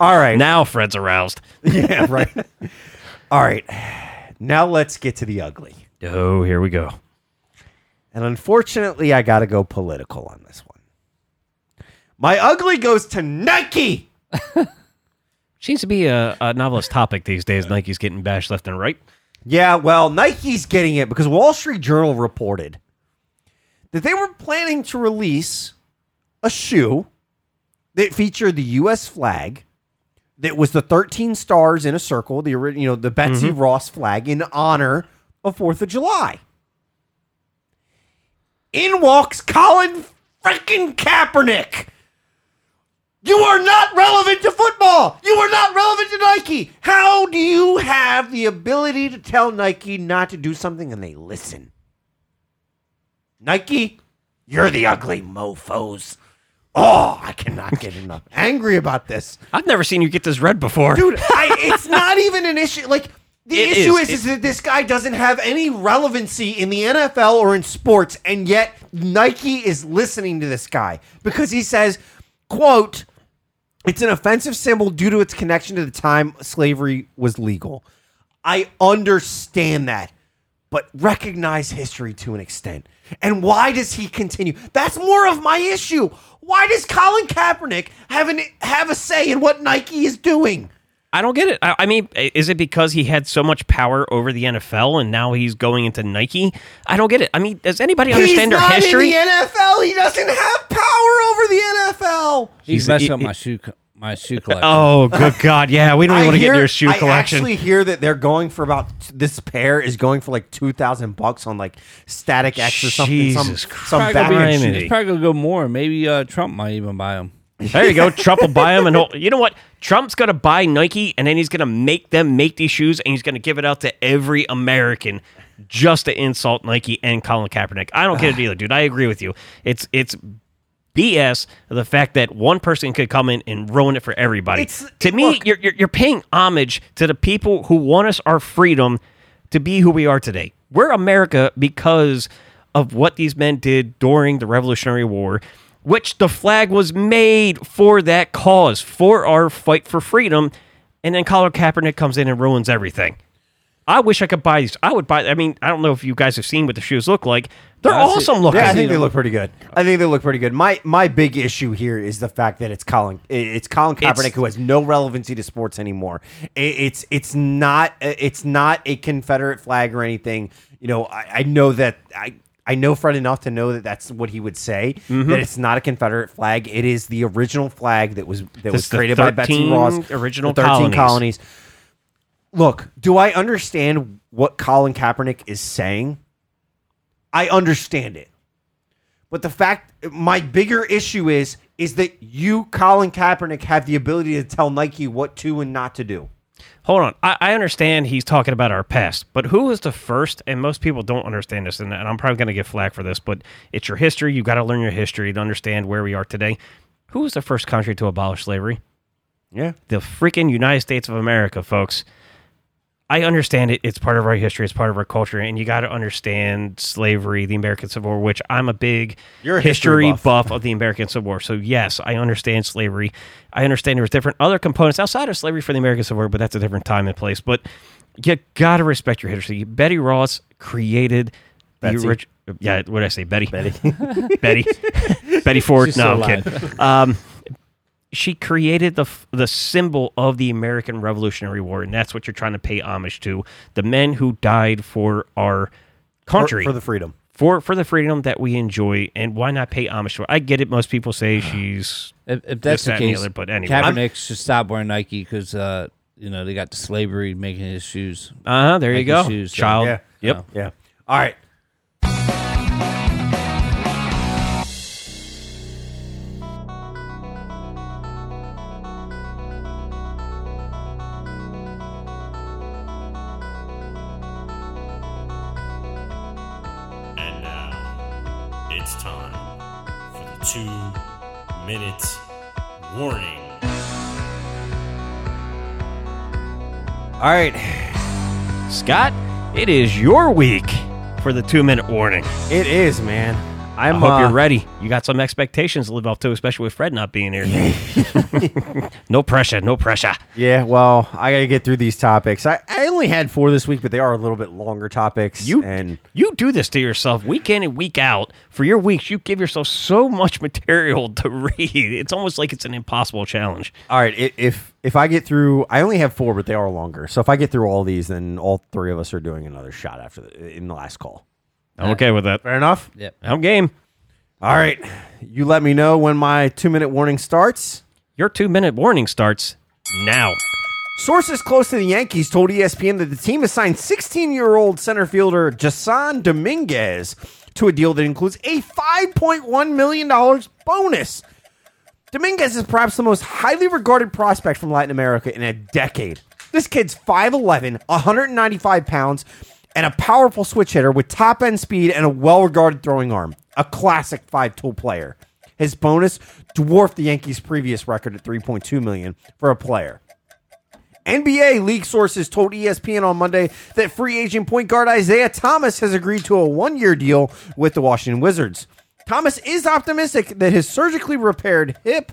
All right, now Fred's aroused. yeah, right. All right, now let's get to the ugly. Oh, here we go. And unfortunately, I got to go political on this one. My ugly goes to Nike. Seems to be a, a novelist topic these days. Nike's getting bashed left and right. Yeah, well, Nike's getting it because Wall Street Journal reported that they were planning to release a shoe that featured the U.S. flag, that was the 13 stars in a circle, the you know the Betsy mm-hmm. Ross flag in honor of Fourth of July. In walks Colin freaking Kaepernick. You are not relevant to football. You are not relevant to Nike. How do you have the ability to tell Nike not to do something and they listen? Nike, you're the ugly mofos. Oh, I cannot get enough angry about this. I've never seen you get this red before. Dude, I, it's not even an issue. Like, the It issue is. is, is that this guy doesn't have any relevancy in the NFL or in sports, and yet Nike is listening to this guy because he says, quote, it's an offensive symbol due to its connection to the time slavery was legal. I understand that, but recognize history to an extent. And why does he continue? That's more of my issue. Why does Colin Kaepernick have an have a say in what Nike is doing? I don't get it. I, I mean, is it because he had so much power over the NFL and now he's going into Nike? I don't get it. I mean, does anybody understand He's their not history? in the NFL. He doesn't have power over the NFL. He's He's- messed he- up my shoe my shoe collection. Oh, good God. Yeah, we don't even want to get hear- into your shoe collection. I actually hear that they're going for about this pair is going for like two thousand bucks on like StockX or something. some Jesus some Probably gonna be- Batman Criminy. shoe. It's probably gonna go more. Maybe uh, Trump might even buy them. There you go. Trump will buy them, and he'll, you know what? Trump's going to buy Nike, and then he's going to make them make these shoes, and he's going to give it out to every American just to insult Nike and Colin Kaepernick. I don't get it either, dude. I agree with you. It's it's BS the fact that one person could come in and ruin it for everybody. It's- to me, look- you're, you're you're paying homage to the people who want us our freedom to be who we are today. We're America because of what these men did during the Revolutionary War, which the flag was made for that cause, for our fight for freedom. And then Colin Kaepernick comes in and ruins everything. I wish I could buy these. I would buy. I mean, I don't know if you guys have seen what the shoes look like. They're Yeah, I see- awesome looking. Yeah, I think they look pretty good. I think they look pretty good. My my big issue here is the fact that it's Colin it's Colin Kaepernick It's- who has no relevancy to sports anymore. It, it's it's not it's not a Confederate flag or anything. You know, I, I know that I. I know Fred enough to know that that's what he would say. Mm-hmm. That it's not a Confederate flag. It is the original flag that was that was created by Betsy Ross. original the thirteen colonies. colonies. Look, do I understand what Colin Kaepernick is saying? I understand it. But the fact, my bigger issue is, is that you, Colin Kaepernick, have the ability to tell Nike what to and not to do. Hold on. I, I understand he's talking about our past, but who was the first? And most people don't understand this, and, and I'm probably going to get flack for this, but it's your history. You got to learn your history to understand where we are today. Who was the first country to abolish slavery? Yeah. The freaking United States of America, folks. I understand it. It's part of our history. It's part of our culture, and you got to understand slavery, the American Civil War, which I'm a big You're a history history buff. buff of the American Civil War. So yes, I understand slavery. I understand there's different other components outside of slavery for the American Civil War, but that's a different time and place. But you got to respect your history. Betty Ross created Betsy. the. Yeah, what did I say? Betty. Betty. Betty. Betty Ford. She's no, I'm kidding. Um, she created the the symbol of the American Revolutionary War, and that's what you're trying to pay homage to the men who died for our country for the freedom. for for the freedom that we enjoy, and why not pay homage to her? I get it. Most people say she's If, if This, that's the that, and the case, other, but anyway. Kaepernick should stop wearing Nike because uh, you know they got the slavery making his shoes. uh huh. There you go, shoes, so- child. Yeah. Yep. Yeah. All right. Minute warning. All right. Scott, it is your week for the two minute warning. It is, man. I I'm, hope uh, you're ready. You got some expectations to live up to, especially with Fred not being here. no pressure, no pressure. Yeah, well, I got to get through these topics. I, I only had four this week, but they are a little bit longer topics. You and you do this to yourself week in and week out for your weeks. You give yourself so much material to read. It's almost like it's an impossible challenge. all right, if if I get through, I only have four, but they are longer. So if I get through all these, then all three of us are doing another shot after the, in the last call. I'm okay with that. Fair enough. Yep. I'm game. All right, you let me know when my two minute warning starts. Your two minute warning starts now. Sources close to the Yankees told ESPN that the team has signed 16 year old center fielder Jasson Dominguez to a deal that includes a $5.1 million bonus. Dominguez is perhaps the most highly regarded prospect from Latin America in a decade. This kid's 5'11, 195 pounds, and a powerful switch hitter with top end speed and a well regarded throwing arm. A classic five tool player. His bonus dwarfed the Yankees' previous record at 3.2 million for a player. NBA league sources told ESPN on Monday that free agent point guard Isaiah Thomas has agreed to a one year deal with the Washington Wizards. Thomas is optimistic that his surgically repaired hip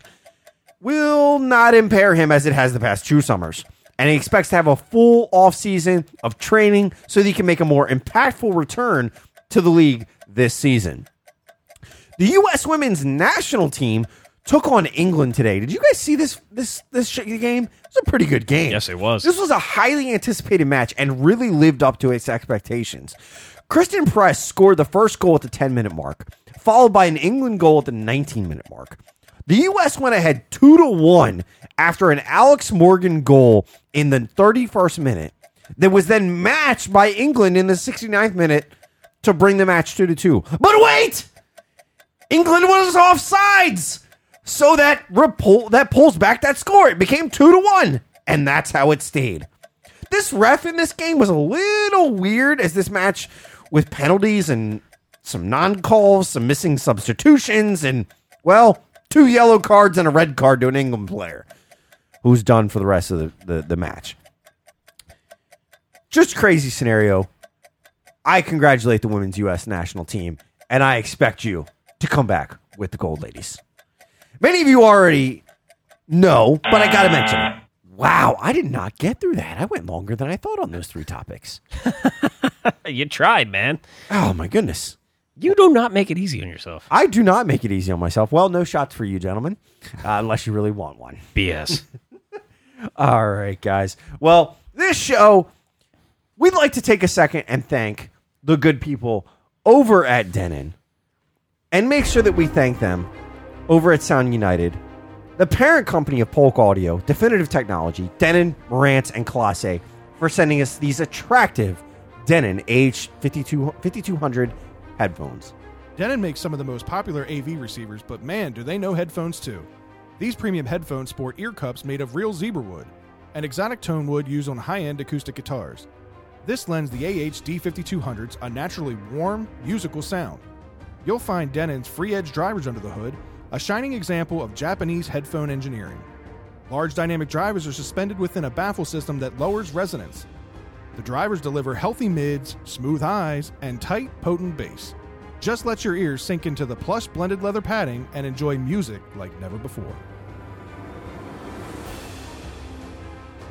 will not impair him as it has the past two summers. And he expects to have a full offseason of training so that he can make a more impactful return to the league this season. The U.S. women's national team took on England today. Did you guys see this this this game? It was a pretty good game. Yes, it was. This was a highly anticipated match and really lived up to its expectations. Christen Press scored the first goal at the 10 minute mark, followed by an England goal at the 19 minute mark. The U.S. went ahead two to one after an Alex Morgan goal in the 31st minute that was then matched by England in the 69th minute to bring the match two to two. But wait! England was offsides. So that repul- that pulls back that score. It became two to one, and that's how it stayed. This ref in this game was a little weird as this match with penalties and some non-calls, some missing substitutions, and well, two yellow cards and a red card to an England player who's done for the rest of the, the, the match. Just crazy scenario. I congratulate the women's U.S. national team, and I expect you to come back with the gold ladies. Many of you already know, but I got to mention it. Wow, I did not get through that. I went longer than I thought on those three topics. You tried, man. Oh, my goodness. You do not make it easy on yourself. I do not make it easy on myself. Well, no shots for you, gentlemen, uh, unless you really want one. BS. All right, guys. Well, this show, we'd like to take a second and thank the good people over at Denon and make sure that we thank them over at Sound United, the parent company of Polk Audio, Definitive Technology, Denon, Marantz, and Classé for sending us these attractive Denon age 52 5200 headphones. Denon makes some of the most popular AV receivers, but man, do they know headphones too. These premium headphones sport ear cups made of real zebra wood, an exotic tone wood used on high end acoustic guitars. This lends the AH D5200s a naturally warm, musical sound. You'll find Denon's FreeEdge drivers under the hood, a shining example of Japanese headphone engineering. Large dynamic drivers are suspended within a baffle system that lowers resonance. The drivers deliver healthy mids, smooth highs, and tight, potent bass. Just let your ears sink into the plush blended leather padding and enjoy music like never before.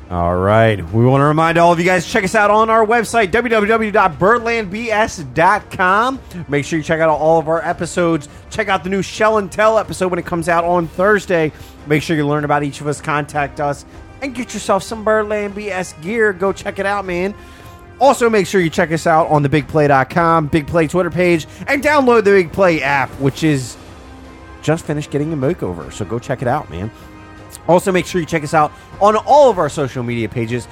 All right. We want to remind all of you guys check us out on our website, www.birdlandbs.com. Make sure you check out all of our episodes. Check out the new Shell and Tell episode when it comes out on Thursday. Make sure you learn about each of us, contact us, and get yourself some Birdland BS gear. Go check it out, man. Also, make sure you check us out on the bigplay.com, Big Play Twitter page, and download the Big Play app, which is just finished getting a makeover. So go check it out, man. Also, make sure you check us out on all of our social media pages.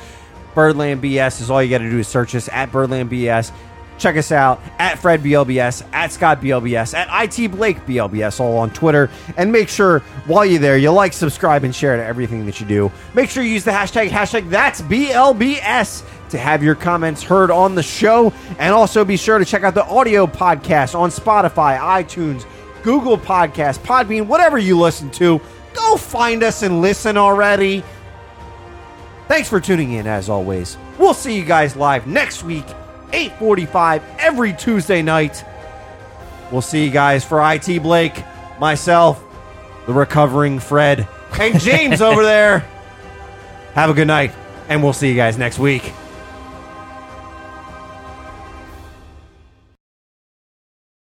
Birdland BS is all you got to do is search us at Birdland BS. Check us out at Fred BLBS, at Scott BLBS, at IT Blake BLBS, all on Twitter. And make sure while you're there, you like, subscribe, and share to everything that you do. Make sure you use the hashtag, hashtag that's BLBS to have your comments heard on the show. And also be sure to check out the audio podcast on Spotify, iTunes, Google Podcast, Podbean, whatever you listen to. Go find us and listen already. Thanks for tuning in as always. We'll see you guys live next week, 8:45 every Tuesday night. We'll see you guys for IT Blake, myself, the recovering Fred, and James over there. Have a good night, and we'll see you guys next week.